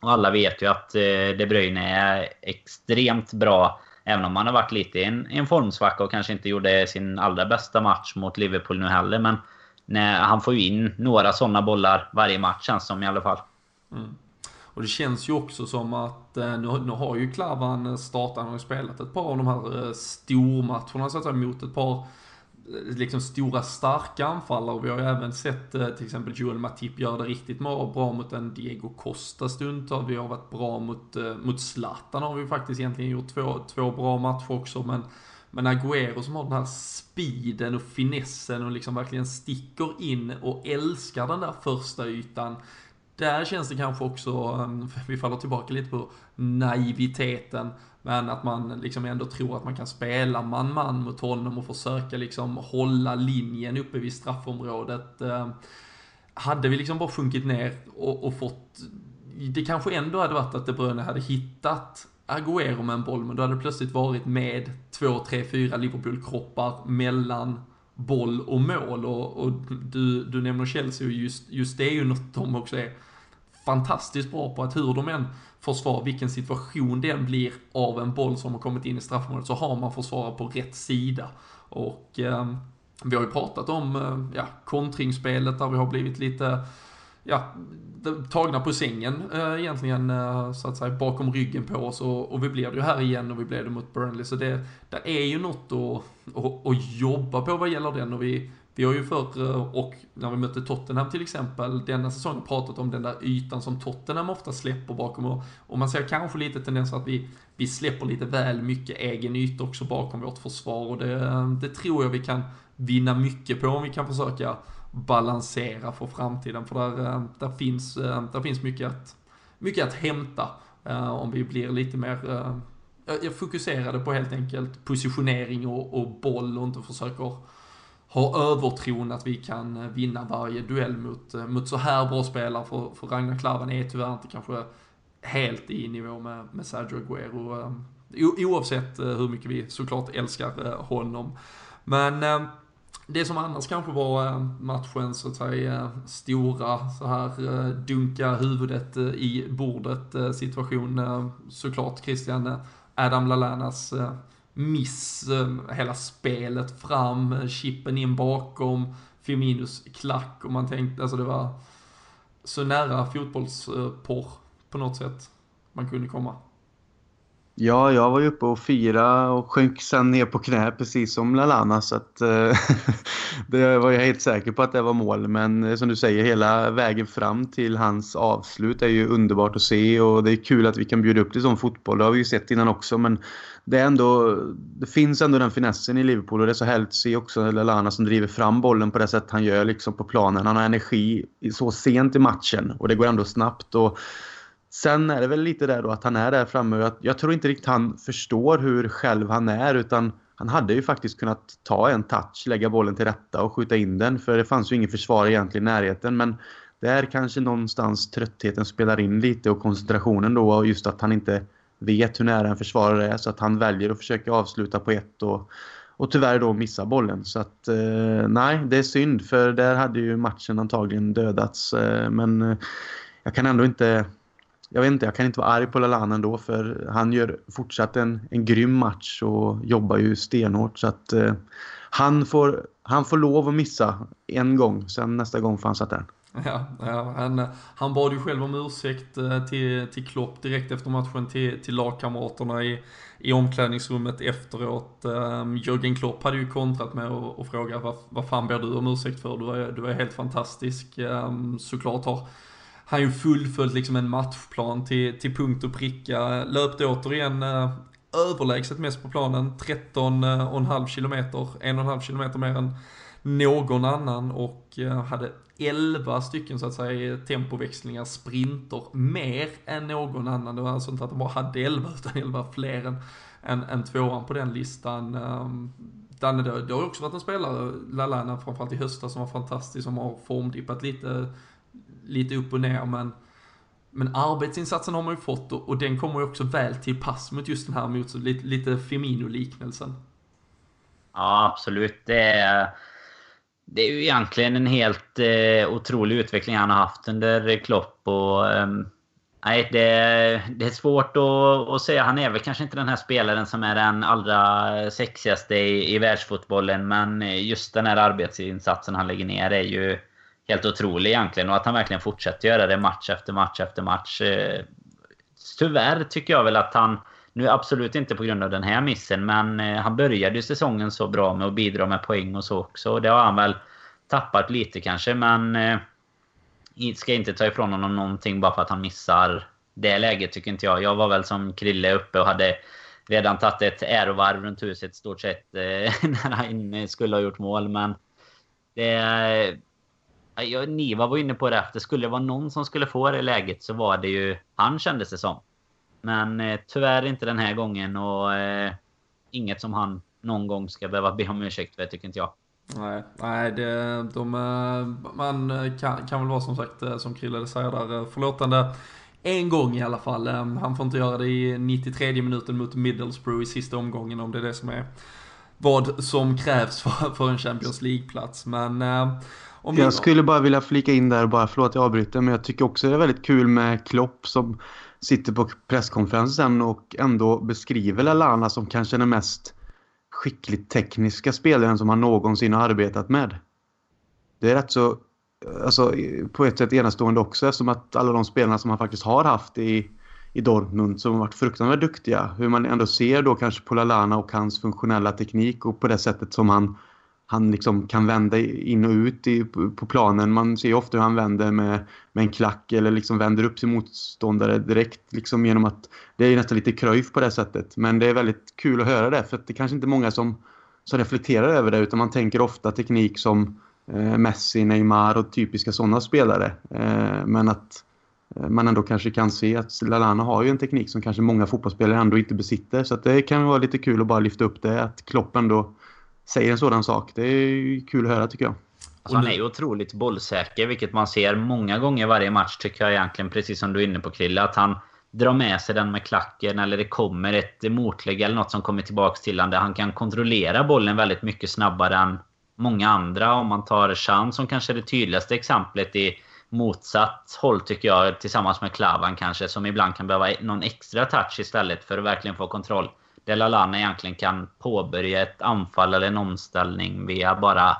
Speaker 3: Och alla vet ju att eh, De Bruyne är extremt bra. Även om han har varit lite i en, en formsvacka och kanske inte gjorde sin allra bästa match mot Liverpool nu heller. Men nej, han får ju in några sådana bollar varje match känns som i alla fall.
Speaker 1: Mm. Och det känns ju också som att eh, nu, nu har ju Klavan eh, startat, han har ju spelat ett par av de här stormatcherna så att säga mot ett par liksom stora starka anfallare. Vi har ju även sett eh, till exempel Joel Matip göra det riktigt bra mot en Diego Costa stundtals. Vi har varit bra mot, eh, mot Zlatan har vi faktiskt egentligen gjort två, två bra matcher också. Men, men Agüero som har den här speeden och finessen och liksom verkligen sticker in och älskar den där första ytan. Där känns det kanske också, um, vi faller tillbaka lite på naiviteten. Men att man liksom ändå tror att man kan spela man-man mot honom och försöka liksom hålla linjen uppe vid straffområdet. Um, hade vi liksom bara sjunkit ner och, och fått, det kanske ändå hade varit att De Bruyne hade hittat Agüero med en boll, men då hade det plötsligt varit med två, tre, fyra Liverpool-kroppar mellan boll och mål. Och, och du, du nämner Chelsea och just, just det är ju något de också är fantastiskt bra på, att hur de än försvarar, vilken situation det än blir av en boll som har kommit in i straffområdet, så har man försvarare på rätt sida. Och eh, vi har ju pratat om eh, ja, kontringsspelet där vi har blivit lite ja, tagna på sängen eh, egentligen eh, så att säga bakom ryggen på oss. Och, och vi blev det ju här igen och vi blev det mot Burnley. Så det, det är ju något att, att, att jobba på vad gäller den. Och vi, vi har ju förr, eh, och när vi mötte Tottenham till exempel, denna säsongen pratat om den där ytan som Tottenham ofta släpper bakom. Och, och man ser kanske lite tendenser att vi, vi släpper lite väl mycket egen yta också bakom vårt försvar. Och det, det tror jag vi kan vinna mycket på om vi kan försöka balansera för framtiden. För där, eh, där, finns, eh, där finns mycket att, mycket att hämta om vi blir lite mer jag fokuserade på helt enkelt positionering och, och boll och inte försöker har övertron att vi kan eh, vinna varje duell mot, eh, mot så här bra spelare. För, för Ragnar Klavan är tyvärr inte kanske helt i nivå med, med Sergio Aguero. Eh, oavsett hur mycket vi såklart älskar honom. Men det som annars kanske var matchens så att säga stora så här dunka huvudet i bordet situation såklart Christian Adam Lalanas miss, eh, hela spelet fram, eh, chippen in bakom, Firminus klack och man tänkte, alltså det var så nära fotbollsporr på något sätt man kunde komma.
Speaker 4: Ja, jag var ju uppe och fira och sjönk sen ner på knä precis som Lalana så att eh, det var jag helt säker på att det var mål. Men eh, som du säger, hela vägen fram till hans avslut är ju underbart att se och det är kul att vi kan bjuda upp till sån fotboll. Det har vi ju sett innan också men det, är ändå, det finns ändå den finessen i Liverpool och det är så härligt att se också Lalana som driver fram bollen på det sätt han gör liksom på planen. Han har energi så sent i matchen och det går ändå snabbt. Och Sen är det väl lite där då att han är där framme. Jag, jag tror inte riktigt han förstår hur själv han är utan han hade ju faktiskt kunnat ta en touch, lägga bollen till rätta och skjuta in den. För det fanns ju ingen försvar egentligen i närheten. Men där kanske någonstans tröttheten spelar in lite och koncentrationen då och just att han inte vet hur nära en försvarare är så att han väljer att försöka avsluta på ett och, och tyvärr då missa bollen. Så att eh, nej, det är synd för där hade ju matchen antagligen dödats. Eh, men eh, jag kan ändå inte jag vet inte, jag kan inte vara arg på Lalana ändå för han gör fortsatt en, en grym match och jobbar ju stenhårt så att eh, han, får, han får lov att missa en gång, sen nästa gång får han sätta den.
Speaker 1: Ja, ja han, han bad ju själv om ursäkt eh, till, till Klopp direkt efter matchen till, till lagkamraterna i, i omklädningsrummet efteråt. Ehm, um, Jörgen Klopp hade ju kontrat med och frågat vad, vad fan ber du om ursäkt för? Du var, du är helt fantastisk. Um, såklart har han ju fullföljt liksom en matchplan till, till punkt och pricka. Löpte återigen eh, överlägset mest på planen, 13,5 eh, kilometer, 1,5 kilometer mer än någon annan och eh, hade 11 stycken så att säga tempoväxlingar, sprinter, mer än någon annan. Det var alltså inte att de bara hade 11 utan 11 fler än, än, än tvåan på den listan. Ehm, Danne, det, det har också varit en spelare, Lalana framförallt i höstas, som var fantastisk, som har formdippat lite lite upp och ner men men arbetsinsatsen har man ju fått och, och den kommer ju också väl till pass mot just den här mot lite, lite Firmino-liknelsen.
Speaker 3: Ja, absolut. Det är, det är ju egentligen en helt eh, otrolig utveckling han har haft under Klopp. Och, eh, det, det är svårt att, att säga. Han är väl kanske inte den här spelaren som är den allra sexigaste i, i världsfotbollen. Men just den här arbetsinsatsen han lägger ner är ju helt otrolig egentligen. Och att han verkligen fortsätter göra det match efter match efter match. Eh, tyvärr tycker jag väl att han... Nu absolut inte på grund av den här missen, men eh, han började ju säsongen så bra med att bidra med poäng och så också. Och det har han väl tappat lite kanske, men... Eh, ska inte ta ifrån honom någonting bara för att han missar det läget, tycker inte jag. Jag var väl som Krille uppe och hade redan tagit ett ärovarv runt huset stort sett när han skulle ha gjort mål, men... Det, jag, Niva var inne på det efter. Skulle det vara någon som skulle få det läget så var det ju han kändes det som. Men eh, tyvärr inte den här gången och eh, inget som han någon gång ska behöva be om ursäkt för, tycker inte jag.
Speaker 1: Nej, nej det, de, eh, man eh, kan, kan väl vara som sagt, eh, som Krille säger där, förlåtande en gång i alla fall. Han får inte göra det i 93 minuten mot Middlesbrough i sista omgången om det är det som är vad som krävs för, för en Champions League-plats. Men
Speaker 4: om jag skulle bara vilja flika in där, bara förlåt jag avbryter, men jag tycker också det är väldigt kul med Klopp som sitter på presskonferensen och ändå beskriver Lallana som kanske den mest skickligt tekniska spelaren som han någonsin har arbetat med. Det är rätt så, alltså på ett sätt enastående också eftersom att alla de spelarna som han faktiskt har haft i, i Dortmund som har varit fruktansvärt duktiga, hur man ändå ser då kanske på Lallana och hans funktionella teknik och på det sättet som han han liksom kan vända in och ut i, på planen. Man ser ju ofta hur han vänder med, med en klack eller liksom vänder upp sin motståndare direkt liksom genom att det är nästan lite kröjf på det sättet. Men det är väldigt kul att höra det för att det kanske inte är många som, som reflekterar över det utan man tänker ofta teknik som eh, Messi, Neymar och typiska sådana spelare. Eh, men att eh, man ändå kanske kan se att Lalana har ju en teknik som kanske många fotbollsspelare ändå inte besitter. Så det kan vara lite kul att bara lyfta upp det, att Klopp ändå säger en sådan sak. Det är kul att höra tycker jag.
Speaker 3: Alltså, han är ju otroligt bollsäker, vilket man ser många gånger varje match tycker jag egentligen. Precis som du är inne på Krille. Att han drar med sig den med klacken eller det kommer ett motlägg eller något som kommer tillbaks till honom. Där han kan kontrollera bollen väldigt mycket snabbare än många andra. Om man tar Chan som kanske är det tydligaste exemplet i motsatt håll tycker jag. Tillsammans med Klavan kanske. Som ibland kan behöva någon extra touch istället för att verkligen få kontroll. Där Lalana egentligen kan påbörja ett anfall eller en omställning via bara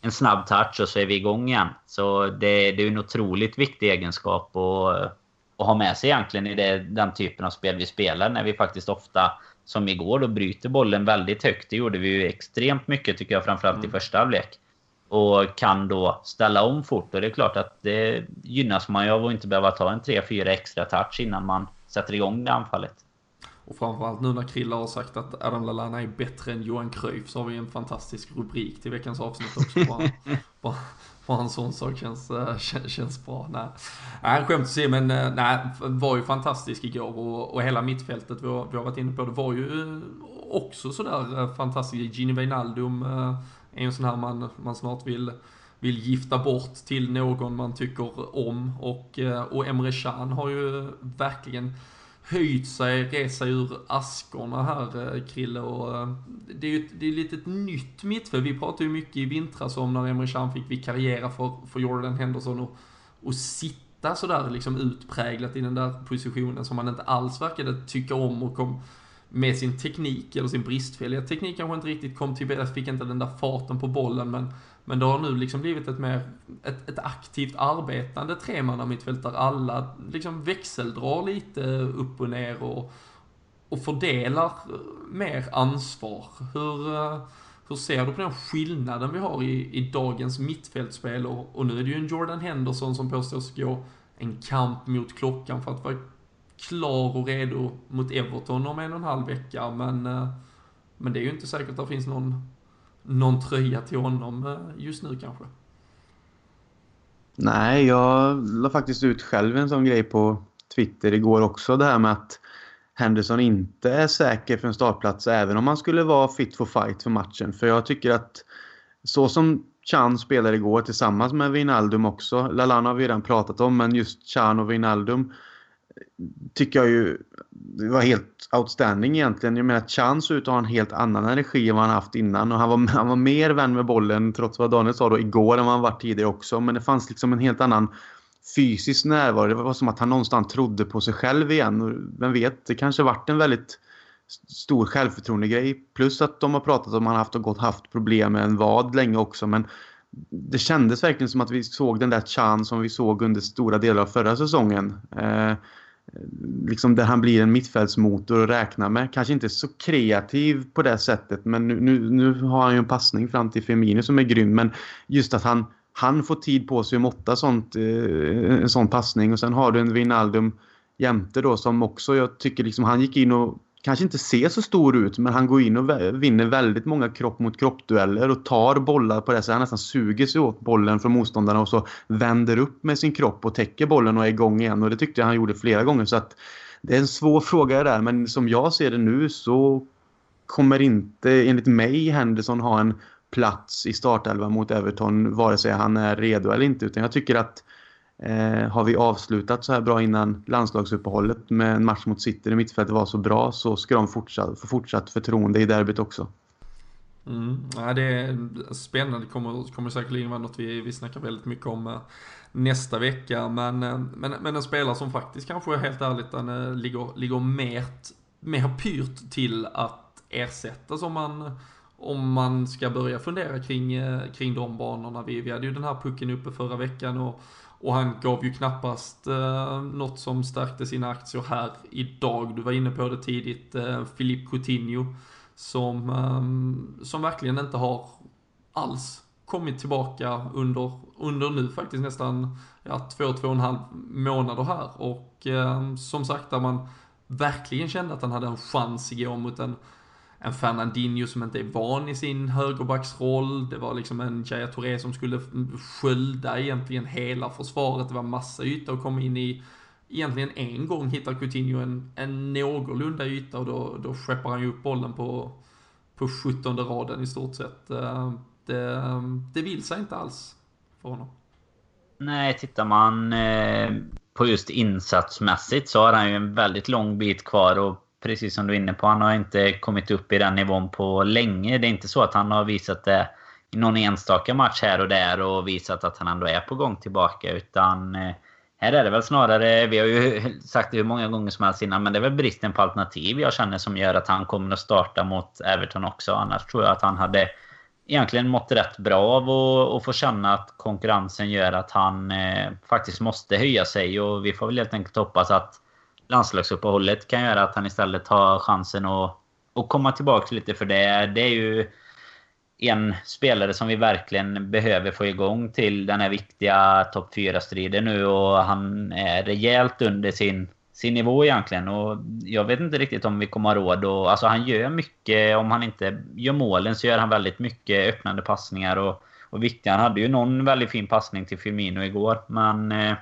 Speaker 3: en snabb touch och så är vi igång igen. Så det, det är en otroligt viktig egenskap att, att ha med sig egentligen i det, den typen av spel vi spelar. När vi faktiskt ofta, som igår, då bryter bollen väldigt högt. Det gjorde vi ju extremt mycket tycker jag, framförallt mm. i första halvlek. Och kan då ställa om fort. Och det är klart att det gynnas man ju av att inte behöva ta en 3-4 extra touch innan man sätter igång det anfallet.
Speaker 1: Och framförallt nu när Krilla har sagt att Adam Lallana är bättre än Johan Cruyff så har vi en fantastisk rubrik till veckans avsnitt också. Bara, bara, bara en sån sak känns, eh, känns, känns bra. Nej, nej skämt åsido men eh, nej, var ju fantastisk igår och, och hela mittfältet vi har, vi har varit inne på det var ju eh, också sådär fantastiskt. Gini Wijnaldum är en sån här man, man snart vill vill gifta bort till någon man tycker om och, och Emre Can har ju verkligen höjt sig, rest sig ur askorna här, eh, Krille. Och eh, det är ju det är lite ett nytt mittfält. Vi pratade ju mycket i vintras om när Emre Can fick vikariera för, för Jordan Henderson och, och sitta sådär liksom utpräglat i den där positionen som han inte alls verkade tycka om och kom med sin teknik, eller sin bristfälliga teknik kanske inte riktigt kom till, fick inte den där farten på bollen men men det har nu liksom blivit ett mer, ett, ett aktivt arbetande tremannamittfält där alla liksom växeldrar lite upp och ner och, och fördelar mer ansvar. Hur, eh, hur ser du på den skillnaden vi har i, i dagens mittfältspel? Och, och nu är det ju en Jordan Henderson som påstås gå en kamp mot klockan för att vara klar och redo mot Everton om en och en halv vecka. Men, eh, men det är ju inte säkert att det finns någon någon tröja till honom eh, just nu kanske?
Speaker 4: Nej, jag la faktiskt ut själv en sån grej på Twitter igår också. Det här med att Henderson inte är säker för en startplats även om han skulle vara fit for fight för matchen. För jag tycker att så som Chan spelade igår tillsammans med Wijnaldum också. Lalana har vi redan pratat om men just Chan och Wijnaldum tycker jag ju var helt outstanding egentligen. Jag menar, Chan såg ut att ha en helt annan energi än vad han haft innan. Och han var, han var mer vän med bollen, trots vad Daniel sa då, igår än vad han varit tidigare också. Men det fanns liksom en helt annan fysisk närvaro. Det var som att han någonstans trodde på sig själv igen. Och vem vet, det kanske varit en väldigt stor självförtroende-grej. Plus att de har pratat om att han haft och gått haft problem med en vad länge också. Men det kändes verkligen som att vi såg den där Chan som vi såg under stora delar av förra säsongen. Eh, liksom där han blir en mittfältsmotor att räkna med. Kanske inte så kreativ på det sättet men nu, nu, nu har han ju en passning fram till Firmino som är grym. Men just att han, han får tid på sig att måtta sånt, eh, en sån passning och sen har du en Wijnaldum jämte då som också jag tycker liksom han gick in och kanske inte ser så stor ut men han går in och vinner väldigt många kropp mot kropp-dueller och tar bollar på det så han nästan suger sig åt bollen från motståndarna och så vänder upp med sin kropp och täcker bollen och är igång igen. Och det tyckte jag han gjorde flera gånger så att det är en svår fråga där. Men som jag ser det nu så kommer inte enligt mig Henderson ha en plats i startelvan mot Everton vare sig han är redo eller inte. Utan jag tycker att Eh, har vi avslutat så här bra innan landslagsuppehållet med en match mot City där mittfältet var så bra så ska de fortsatt, få fortsatt förtroende i derbyt också.
Speaker 1: Mm. Ja, det är spännande, det kommer, kommer säkerligen vara något vi, vi snackar väldigt mycket om eh, nästa vecka. Men, eh, men, men en spelare som faktiskt kanske helt ärligt den, eh, ligger, ligger mer, mer pyrt till att ersättas om man, om man ska börja fundera kring, eh, kring de banorna. Vi, vi hade ju den här pucken uppe förra veckan och och han gav ju knappast eh, något som stärkte sina aktier här idag. Du var inne på det tidigt, eh, Philippe Coutinho. Som, eh, som verkligen inte har alls kommit tillbaka under, under nu faktiskt nästan ja, två, två och en halv månader här. Och eh, som sagt, där man verkligen kände att han hade en chans igår mot en en Fernandinho som inte är van i sin högerbacksroll. Det var liksom en Jaya Touré som skulle skölda egentligen hela försvaret. Det var massa yta att komma in i. Egentligen en gång hittar Coutinho en, en någorlunda yta och då, då skeppar han ju upp bollen på, på 17 raden i stort sett. Eh, det, det vill sig inte alls för honom.
Speaker 3: Nej, tittar man eh, på just insatsmässigt så har han ju en väldigt lång bit kvar och precis som du är inne på, han har inte kommit upp i den nivån på länge. Det är inte så att han har visat det i någon enstaka match här och där och visat att han ändå är på gång tillbaka. Utan eh, här är det väl snarare, vi har ju sagt det hur många gånger som helst innan, men det är väl bristen på alternativ jag känner som gör att han kommer att starta mot Everton också. Annars tror jag att han hade egentligen mått rätt bra av att få känna att konkurrensen gör att han eh, faktiskt måste höja sig. Och vi får väl helt enkelt hoppas att landslagsuppehållet kan göra att han istället har chansen att, att komma tillbaka lite. För det, det är ju en spelare som vi verkligen behöver få igång till den här viktiga topp 4-striden nu. Och han är rejält under sin, sin nivå egentligen. Och jag vet inte riktigt om vi kommer ha råd. Och, alltså han gör mycket. Om han inte gör målen så gör han väldigt mycket öppnande passningar. Och, och viktiga. Han hade ju någon väldigt fin passning till Firmino igår. Men... Eh,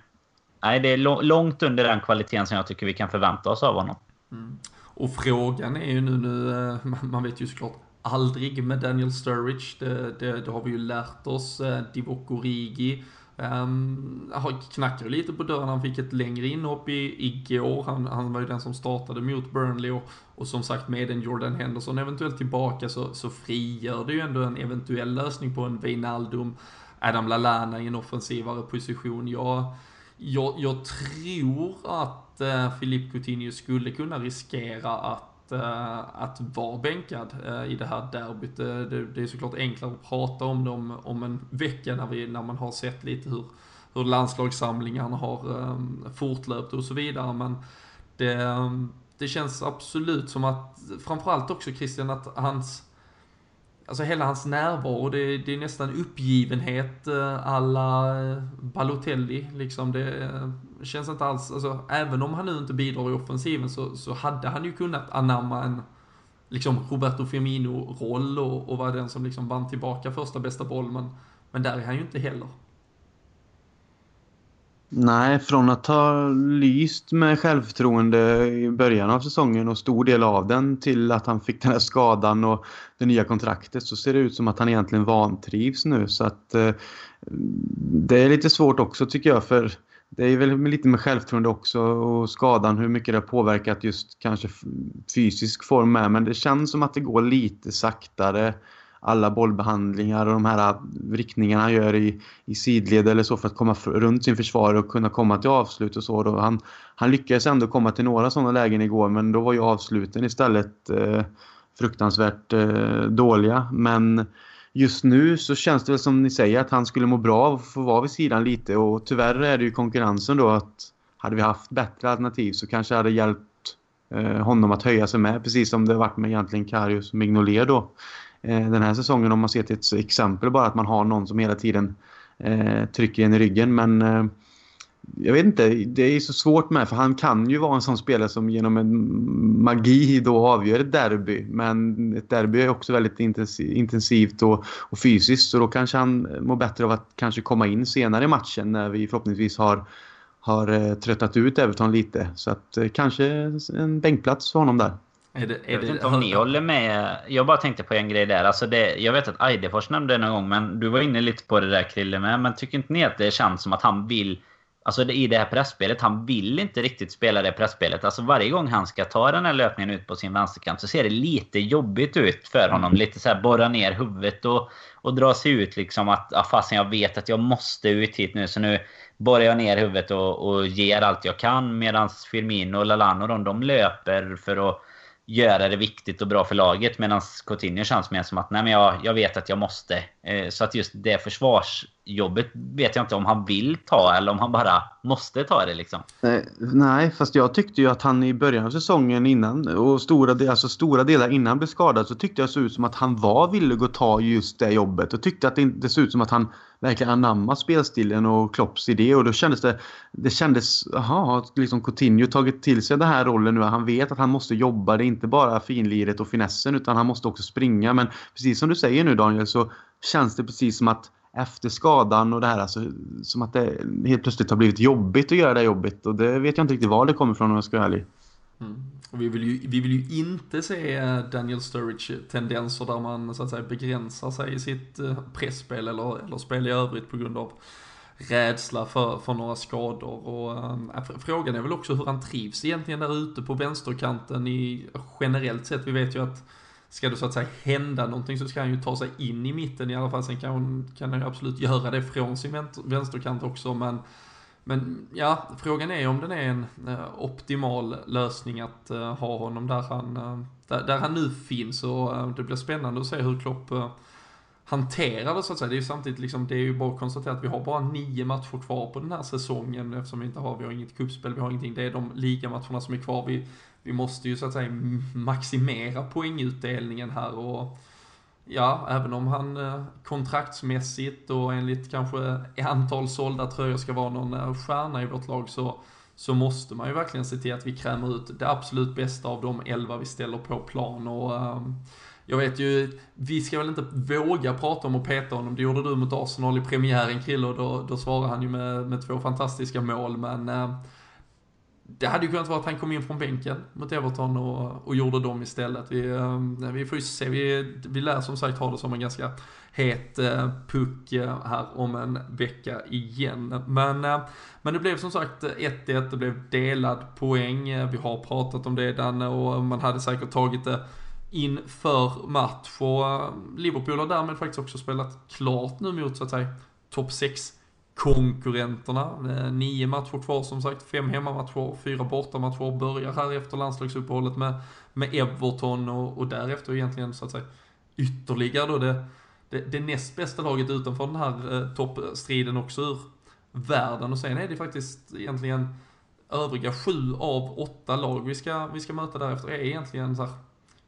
Speaker 3: Nej, det är långt under den kvaliteten som jag tycker vi kan förvänta oss av honom.
Speaker 1: Mm. Och frågan är ju nu, nu, eh, man vet ju såklart aldrig med Daniel Sturridge, det, det, det har vi ju lärt oss. Eh, Divock Origi um, knackade lite på dörren, han fick ett längre inhopp i, igår. Han, han var ju den som startade mot Burnley och, och som sagt med en Jordan Henderson eventuellt tillbaka så, så frigör det ju ändå en eventuell lösning på en Wijnaldum, Adam Lallana i en offensivare position. Jag, jag, jag tror att eh, Philippe Coutinho skulle kunna riskera att Eh, att vara bänkad eh, i det här derbyt. Eh, det, det är såklart enklare att prata om det om, om en vecka när, vi, när man har sett lite hur, hur landslagssamlingarna har eh, fortlöpt och så vidare. Men det, ehm, det känns absolut som att, framförallt också Christian, att hans Alltså hela hans närvaro, det, det är nästan uppgivenhet eh, alla eh, Balotelli liksom. Det eh, känns inte alls, alltså även om han nu inte bidrar i offensiven så, så hade han ju kunnat anamma en liksom Roberto Firmino-roll och, och vara den som liksom vann tillbaka första bästa boll. Men, men där är han ju inte heller.
Speaker 4: Nej, från att ha lyst med självförtroende i början av säsongen och stor del av den till att han fick den här skadan och det nya kontraktet så ser det ut som att han egentligen vantrivs nu. Så att eh, det är lite svårt också tycker jag för det är väl lite med självförtroende också och skadan hur mycket det har påverkat just kanske fysisk form med. Men det känns som att det går lite saktare alla bollbehandlingar och de här äh, riktningarna han gör i, i sidled eller så för att komma runt sin försvarare och kunna komma till avslut och så. Då. Han, han lyckades ändå komma till några sådana lägen igår men då var ju avsluten istället eh, fruktansvärt eh, dåliga. Men just nu så känns det väl som ni säger att han skulle må bra av att få vara vid sidan lite och tyvärr är det ju konkurrensen då att hade vi haft bättre alternativ så kanske det hade hjälpt eh, honom att höja sig med precis som det varit med egentligen Karius och Mignolet då. Eh, den här säsongen om man ser till ett exempel bara att man har någon som hela tiden eh, trycker en i ryggen. Men eh, jag vet inte, det är så svårt med för han kan ju vara en sån spelare som genom en magi då avgör ett derby. Men ett derby är också väldigt intensivt och, och fysiskt så då kanske han mår bättre av att kanske komma in senare i matchen när vi förhoppningsvis har har eh, tröttat ut Everton lite. Så att eh, kanske en bänkplats för honom där.
Speaker 3: Är det, är jag vet inte om ni håller med. Jag bara tänkte på en grej där. Alltså det, jag vet att Eidefors nämnde det någon gång, men du var inne lite på det där Krille med. Men tycker inte ni att det känns som att han vill... Alltså det, i det här pressspelet, han vill inte riktigt spela det pressspelet. Alltså varje gång han ska ta den här löpningen ut på sin vänsterkant så ser det lite jobbigt ut för honom. Lite så här borra ner huvudet och, och dra sig ut liksom att ah, fasen jag vet att jag måste ut hit nu så nu borrar jag ner huvudet och, och ger allt jag kan. Medan Firmino och Lalano de, de löper för att göra det viktigt och bra för laget. Medan Coutinho känns mer som att nej men jag, jag vet att jag måste. Eh, så att just det försvarsjobbet vet jag inte om han vill ta eller om han bara måste ta det liksom.
Speaker 4: Nej, fast jag tyckte ju att han i början av säsongen innan och stora, alltså stora delar innan han blev skadad så tyckte jag det såg ut som att han var villig att ta just det jobbet och tyckte att det, det såg ut som att han verkligen anammade spelstilen och Klopps idé och då kändes det, det kändes, jaha, har liksom Coutinho tagit till sig den här rollen nu? Han vet att han måste jobba, det är inte bara finliret och finessen utan han måste också springa. Men precis som du säger nu Daniel så känns det precis som att efter skadan och det här, alltså, som att det helt plötsligt har blivit jobbigt att göra det jobbet och det vet jag inte riktigt var det kommer ifrån om jag ska vara ärlig.
Speaker 1: Mm. Och vi, vill ju, vi vill ju inte se Daniel Sturridge-tendenser där man så att säga begränsar sig i sitt eh, pressspel eller, eller spel i övrigt på grund av rädsla för, för några skador. Och, äh, frågan är väl också hur han trivs egentligen där ute på vänsterkanten i generellt sett. Vi vet ju att ska det så att säga hända någonting så ska han ju ta sig in i mitten i alla fall. Sen kan, hon, kan han ju absolut göra det från sin vänsterkant också. Men, men ja, frågan är om den är en eh, optimal lösning att eh, ha honom där han, eh, där, där, han nu finns. Och eh, det blir spännande att se hur Klopp eh, hanterar det så att säga. Det är ju samtidigt liksom, det är ju bara att konstatera att vi har bara nio matcher kvar på den här säsongen eftersom vi inte har, vi har inget kuppspel, vi har ingenting. Det är de ligamatcherna som är kvar. Vi, vi måste ju så att säga maximera poängutdelningen här och ja, även om han eh, kontraktsmässigt och enligt kanske antal sålda tröjor ska vara någon eh, stjärna i vårt lag så, så måste man ju verkligen se till att vi krämer ut det absolut bästa av de elva vi ställer på plan och um, jag vet ju, vi ska väl inte våga prata om att peta honom. Det gjorde du mot Arsenal i premiären Krille och då, då svarade han ju med, med två fantastiska mål. Men ehm, det hade ju kunnat vara att han kom in från bänken mot Everton och, och gjorde dem istället. Vi, eh, vi får ju se, vi, vi lär som sagt ha det som en ganska het eh, puck eh, här om en vecka igen. Men, eh, men det blev som sagt 1-1, det blev delad poäng. Vi har pratat om det Danne och man hade säkert tagit det inför match och ehm, Liverpool har därmed faktiskt också spelat klart nu mot så att säga topp 6 konkurrenterna. Eh, nio matcher kvar som sagt, fem hemmamatcher, fyra bortamatcher börjar här efter landslagsuppehållet med, med Everton och, och därefter egentligen så att säga ytterligare då det, det, det näst bästa laget utanför den här eh, toppstriden också ur världen och sen är det faktiskt egentligen övriga sju av åtta lag vi ska, vi ska möta därefter är egentligen så här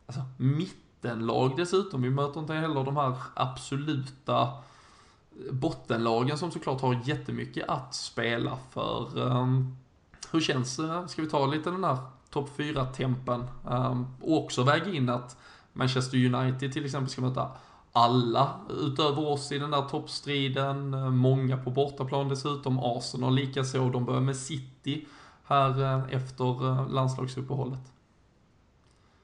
Speaker 1: alltså, mittenlag dessutom. Vi möter inte heller de här absoluta bottenlagen som såklart har jättemycket att spela för. Ehm, hur känns det? Ska vi ta lite den här topp 4-tempen? Ehm, och också väga in att Manchester United till exempel ska möta alla utöver oss i den där toppstriden. Ehm, många på bortaplan dessutom. Arsenal likaså. De börjar med City här eh, efter eh, landslagsuppehållet.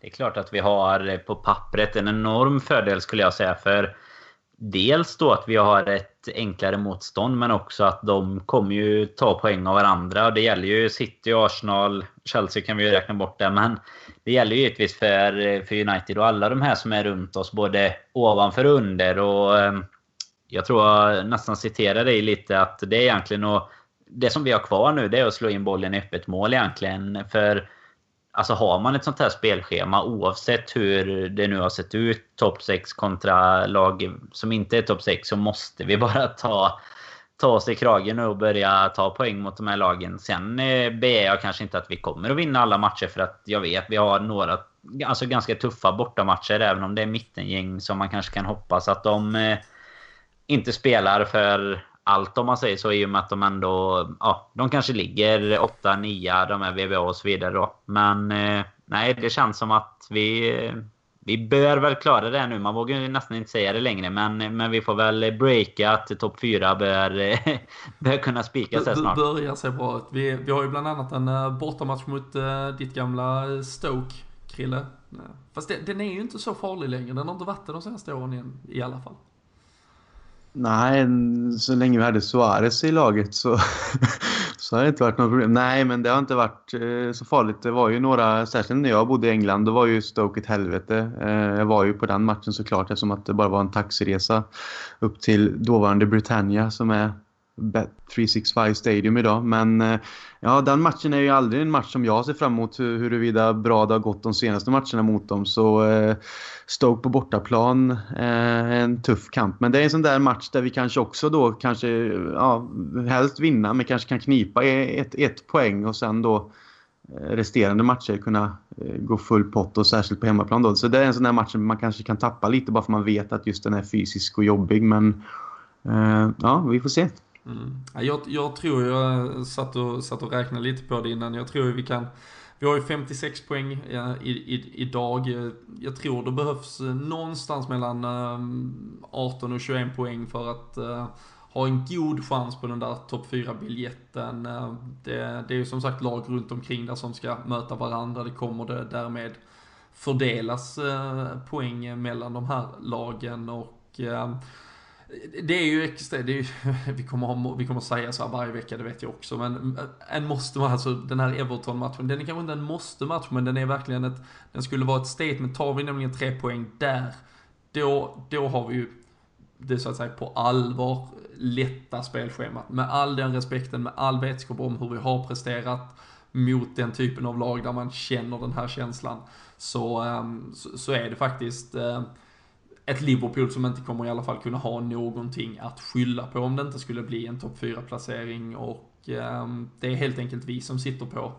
Speaker 3: Det är klart att vi har eh, på pappret en enorm fördel skulle jag säga. För dels då att vi har ett enklare motstånd men också att de kommer ju ta poäng av varandra. Och det gäller ju City, Arsenal, Chelsea kan vi ju räkna bort det. Men det gäller ju givetvis för, för United och alla de här som är runt oss. Både ovanför och under. Och eh, jag tror jag nästan citerar dig lite att det är egentligen att det som vi har kvar nu det är att slå in bollen i öppet mål egentligen. För Alltså har man ett sånt här spelschema oavsett hur det nu har sett ut, topp 6 kontra lag som inte är topp 6, så måste vi bara ta, ta oss i kragen nu och börja ta poäng mot de här lagen. Sen eh, begär jag kanske inte att vi kommer att vinna alla matcher för att jag vet vi har några alltså ganska tuffa bortamatcher även om det är mittengäng som man kanske kan hoppas att de eh, inte spelar för allt om man säger så i och med att de ändå... Ja, de kanske ligger 8, 9, de är VBA och så vidare då. Men eh, nej, det känns som att vi... Vi bör väl klara det nu. Man vågar ju nästan inte säga det längre. Men, men vi får väl breaka att topp 4 bör, bör kunna spikas här snart.
Speaker 1: Börjar se bra ut. Vi, vi har ju bland annat en uh, bortamatch mot uh, ditt gamla Stoke, Krille. Fast det, den är ju inte så farlig längre. Den har inte varit det de senaste åren igen, i alla fall.
Speaker 4: Nej, så länge vi hade Suarez i laget så, så har det inte varit något problem. Nej, men det har inte varit eh, så farligt. Det var ju några, särskilt när jag bodde i England, då var ju Stoke ett helvete. Eh, jag var ju på den matchen såklart eftersom att det bara var en taxiresa upp till dåvarande Britannia som är Bet365 Stadium idag. Men eh, ja, den matchen är ju aldrig en match som jag ser fram emot huruvida bra det har gått de senaste matcherna mot dem. Så eh, Stoke på bortaplan eh, en tuff kamp. Men det är en sån där match där vi kanske också då kanske, ja, helst vinna men kanske kan knipa e- ett, ett poäng och sen då eh, resterande matcher kunna eh, gå full pott och särskilt på hemmaplan då. Så det är en sån där match som man kanske kan tappa lite bara för man vet att just den är fysisk och jobbig. Men ja, vi får se.
Speaker 1: Mm. Jag, jag tror, jag eh, satt och, satt och räknade lite på det innan, jag tror vi kan vi har ju 56 poäng ja, i, i, idag. Eh, jag tror det behövs eh, någonstans mellan 18 och 21 poäng för att uh, ha en god chans på den där topp 4-biljetten. Det, det är ju som sagt lag runt omkring där som ska möta varandra. Det kommer det därmed fördelas poäng mellan de här lagen och det är ju extra, det är ju, vi, kommer ha, vi kommer säga så här varje vecka, det vet jag också, men eh, en måste-match, alltså den här Everton-matchen, den är kanske inte en måste-match, men den är verkligen ett, den skulle vara ett statement, tar vi nämligen tre poäng där, då, då har vi ju det så att säga på allvar lätta spelschemat. Med all den respekten, med all vetskap om hur vi har presterat mot den typen av lag där man känner den här känslan, så, ehm, så, så är det faktiskt eh, ett Liverpool som inte kommer i alla fall kunna ha någonting att skylla på om det inte skulle bli en topp 4-placering och eh, det är helt enkelt vi som sitter på,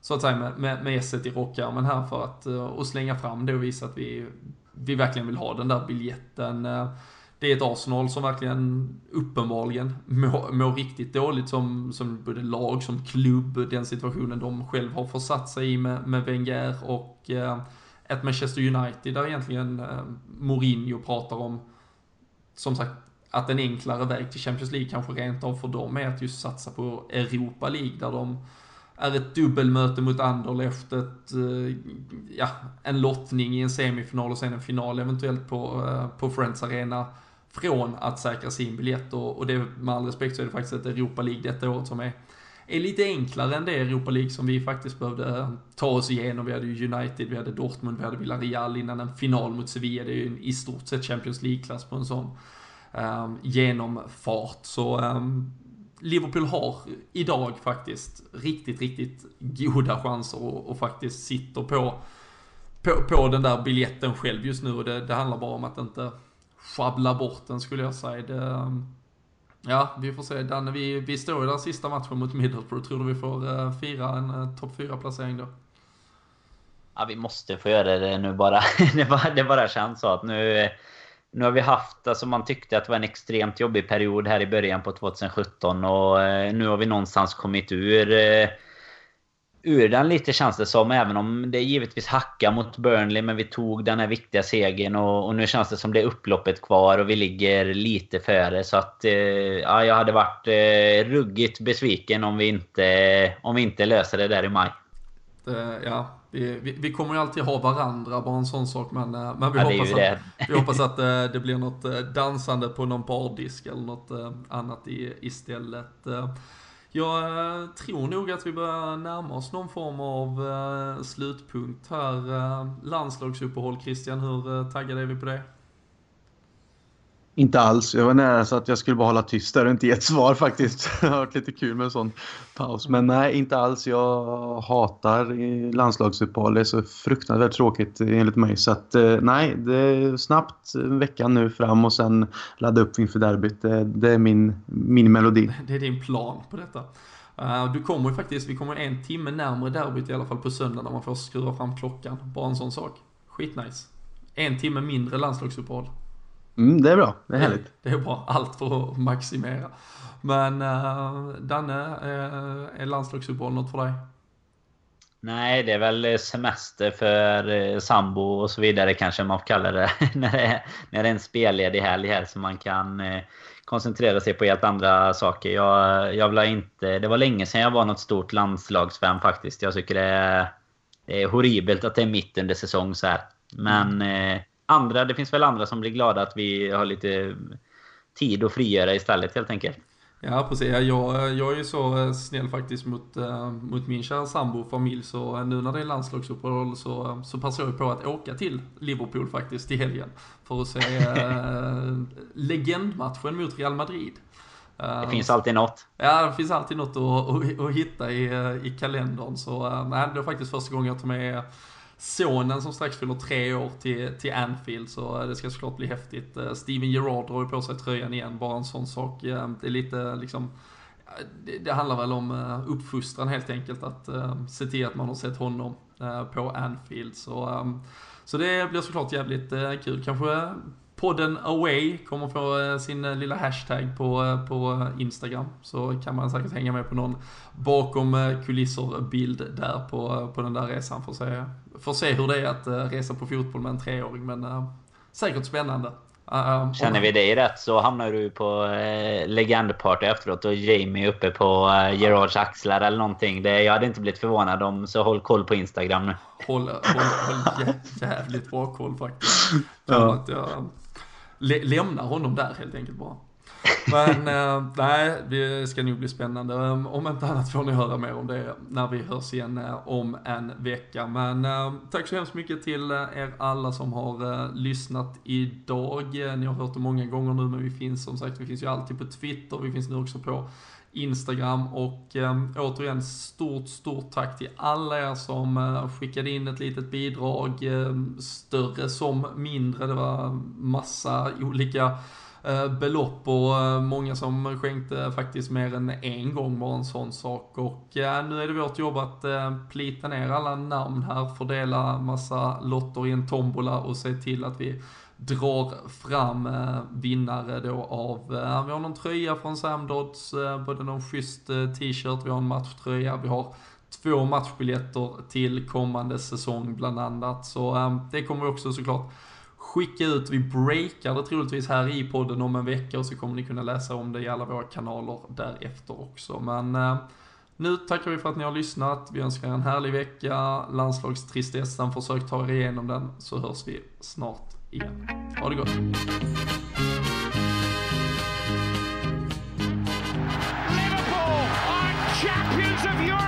Speaker 1: så att säga, med, med, med esset i rockärmen här för att eh, och slänga fram det och visa att vi, vi verkligen vill ha den där biljetten. Eh, det är ett Arsenal som verkligen uppenbarligen mår, mår riktigt dåligt som, som både lag, som klubb, den situationen de själv har försatt sig i med, med Wenger och eh, ett Manchester United där egentligen eh, Mourinho pratar om, som sagt, att en enklare väg till Champions League kanske rent av för dem är att just satsa på Europa League där de är ett dubbelmöte mot Anderlecht, ett, eh, ja, en lottning i en semifinal och sen en final eventuellt på, eh, på Friends Arena från att säkra sin biljett. Och, och det med all respekt så är det faktiskt ett Europa League detta året som är är lite enklare än det Europa League som vi faktiskt behövde eh, ta oss igenom. Vi hade ju United, vi hade Dortmund, vi hade Villarreal innan en final mot Sevilla. Det är ju i stort sett Champions League-klass på en sån um, genomfart. Så um, Liverpool har idag faktiskt riktigt, riktigt goda chanser och, och faktiskt sitter på, på, på den där biljetten själv just nu och det, det handlar bara om att inte sjabbla bort den skulle jag säga. Det, um, Ja, vi får se. Danne, vi, vi står ju där sista matchen mot Middlesbrough. Tror du vi får uh, fira en uh, topp 4-placering då?
Speaker 3: Ja, vi måste få göra det nu bara. det, bara det bara känns så att nu... Nu har vi haft, alltså man tyckte att det var en extremt jobbig period här i början på 2017 och eh, nu har vi någonstans kommit ur ur den lite känns det som. Även om det givetvis hackar mot Burnley. Men vi tog den här viktiga segern och, och, nu känns det som det är upploppet kvar och vi ligger lite före. Så att eh, ja, jag hade varit eh, ruggigt besviken om vi, inte, om vi inte löser det där i maj.
Speaker 1: Det, ja, vi, vi, vi, kommer ju alltid ha varandra, bara en sån sak. Men, eh, men vi, ja, hoppas att, vi hoppas att eh, det blir något eh, dansande på någon bardisk eller något annat i, istället. Jag eh, tror nog att vi börjar närma oss någon form av eh, slutpunkt här. Eh, landslagsuppehåll, Christian, hur taggade är vi på det?
Speaker 4: Inte alls. Jag var nära så att jag skulle bara hålla tyst där och inte ge ett svar faktiskt. Det har varit lite kul med en sån paus. Men nej, inte alls. Jag hatar landslagsuppehåll. Det är så fruktansvärt tråkigt enligt mig. Så att eh, nej, det är snabbt veckan nu fram och sen ladda upp inför derbyt. Det, det är min, min melodi.
Speaker 1: Det är din plan på detta. Eh, du kommer ju faktiskt, vi kommer en timme närmare derbyt i alla fall på söndag när man får skruva fram klockan. Bara en sån sak. Skitnice. En timme mindre landslagsuppehåll.
Speaker 4: Mm, det är bra. Det är härligt.
Speaker 1: Det är bra. Allt för att maximera. Men uh, Danne, uh, är landslagsuppehåll något för dig?
Speaker 3: Nej, det är väl semester för uh, sambo och så vidare kanske man får kalla det. när, det är, när det är en spelledig helg här så man kan uh, koncentrera sig på helt andra saker. Jag, jag vill inte... Det var länge sedan jag var något stort landslagsfan faktiskt. Jag tycker det är, det är horribelt att det är mitt under säsong så här. Men mm andra, det finns väl andra som blir glada att vi har lite tid att frigöra istället helt enkelt.
Speaker 1: Ja, precis. Jag, jag är ju så eh, snäll faktiskt mot, uh, mot min kära sambo och familj, så nu när det är landslagsuppehåll så, så passar jag på att åka till Liverpool faktiskt i helgen för att se uh, legendmatchen mot Real Madrid.
Speaker 3: Det finns alltid något.
Speaker 1: Ja, det finns alltid något att, att, att hitta i, i kalendern. Så nej, det är faktiskt första gången jag tar med sonen som strax fyller tre år till, till Anfield, så eh, det ska såklart bli häftigt. Eh, Steven Gerrard drar ju på sig tröjan igen, bara en sån sak. Eh, det är lite liksom, det, det handlar väl om uppfostran helt enkelt, att se till att man har sett honom på Anfield. Så, så det blir såklart jävligt kul. Kanske podden Away kommer få sin lilla hashtag på, på Instagram. Så kan man säkert hänga med på någon bakom kulisser-bild där på, på den där resan för att se får se hur det är att resa på fotboll med en treåring, men uh, säkert spännande. Uh,
Speaker 3: Känner vi dig rätt så hamnar du på eh, legendparty efteråt och Jamie uppe på eh, Gerards axlar eller någonting. Det, jag hade inte blivit förvånad om, så håll koll på Instagram nu.
Speaker 1: Håll, håll, håll jä- jävligt bra koll faktiskt. Kan
Speaker 4: Ja.
Speaker 1: att jag lä- lämnar honom där helt enkelt bara. Men eh, nej, det ska nog bli spännande. Um, Om inte annat får ni höra mer om det när vi hörs igen eh, om en vecka. Men eh, tack så hemskt mycket till eh, er alla som har eh, lyssnat idag. Eh, Ni har hört det många gånger nu, men vi finns som sagt, vi finns ju alltid på Twitter, vi finns nu också på Instagram och eh, återigen stort, stort tack till alla er som eh, skickade in ett litet bidrag, eh, större som mindre. Det var massa olika eh, belopp och eh, många som skänkte faktiskt mer än en gång var en sån sak. Och eh, nu är det vårt jobb att eh, plita ner alla namn här, fördela massa lotter i en tombola och se till att vi drar fram eh, vinnare då av, eh, vi har någon tröja från Sam Dodds, eh, både någon schysst t-shirt, vi har en matchtröja, vi har två matchbiljetter till kommande säsong bland annat. Så det kommer vi också såklart skicka ut. Vi breakar det troligtvis här i podden om en vecka och så kommer ni kunna läsa om det i alla våra kanaler därefter också. Men nu tackar vi för att ni har lyssnat. Vi önskar er en härlig vecka. Landslagstristessen, försök ta er igenom den så hörs vi snart Ja. Ha det gott. Liverpool are champions of Europe!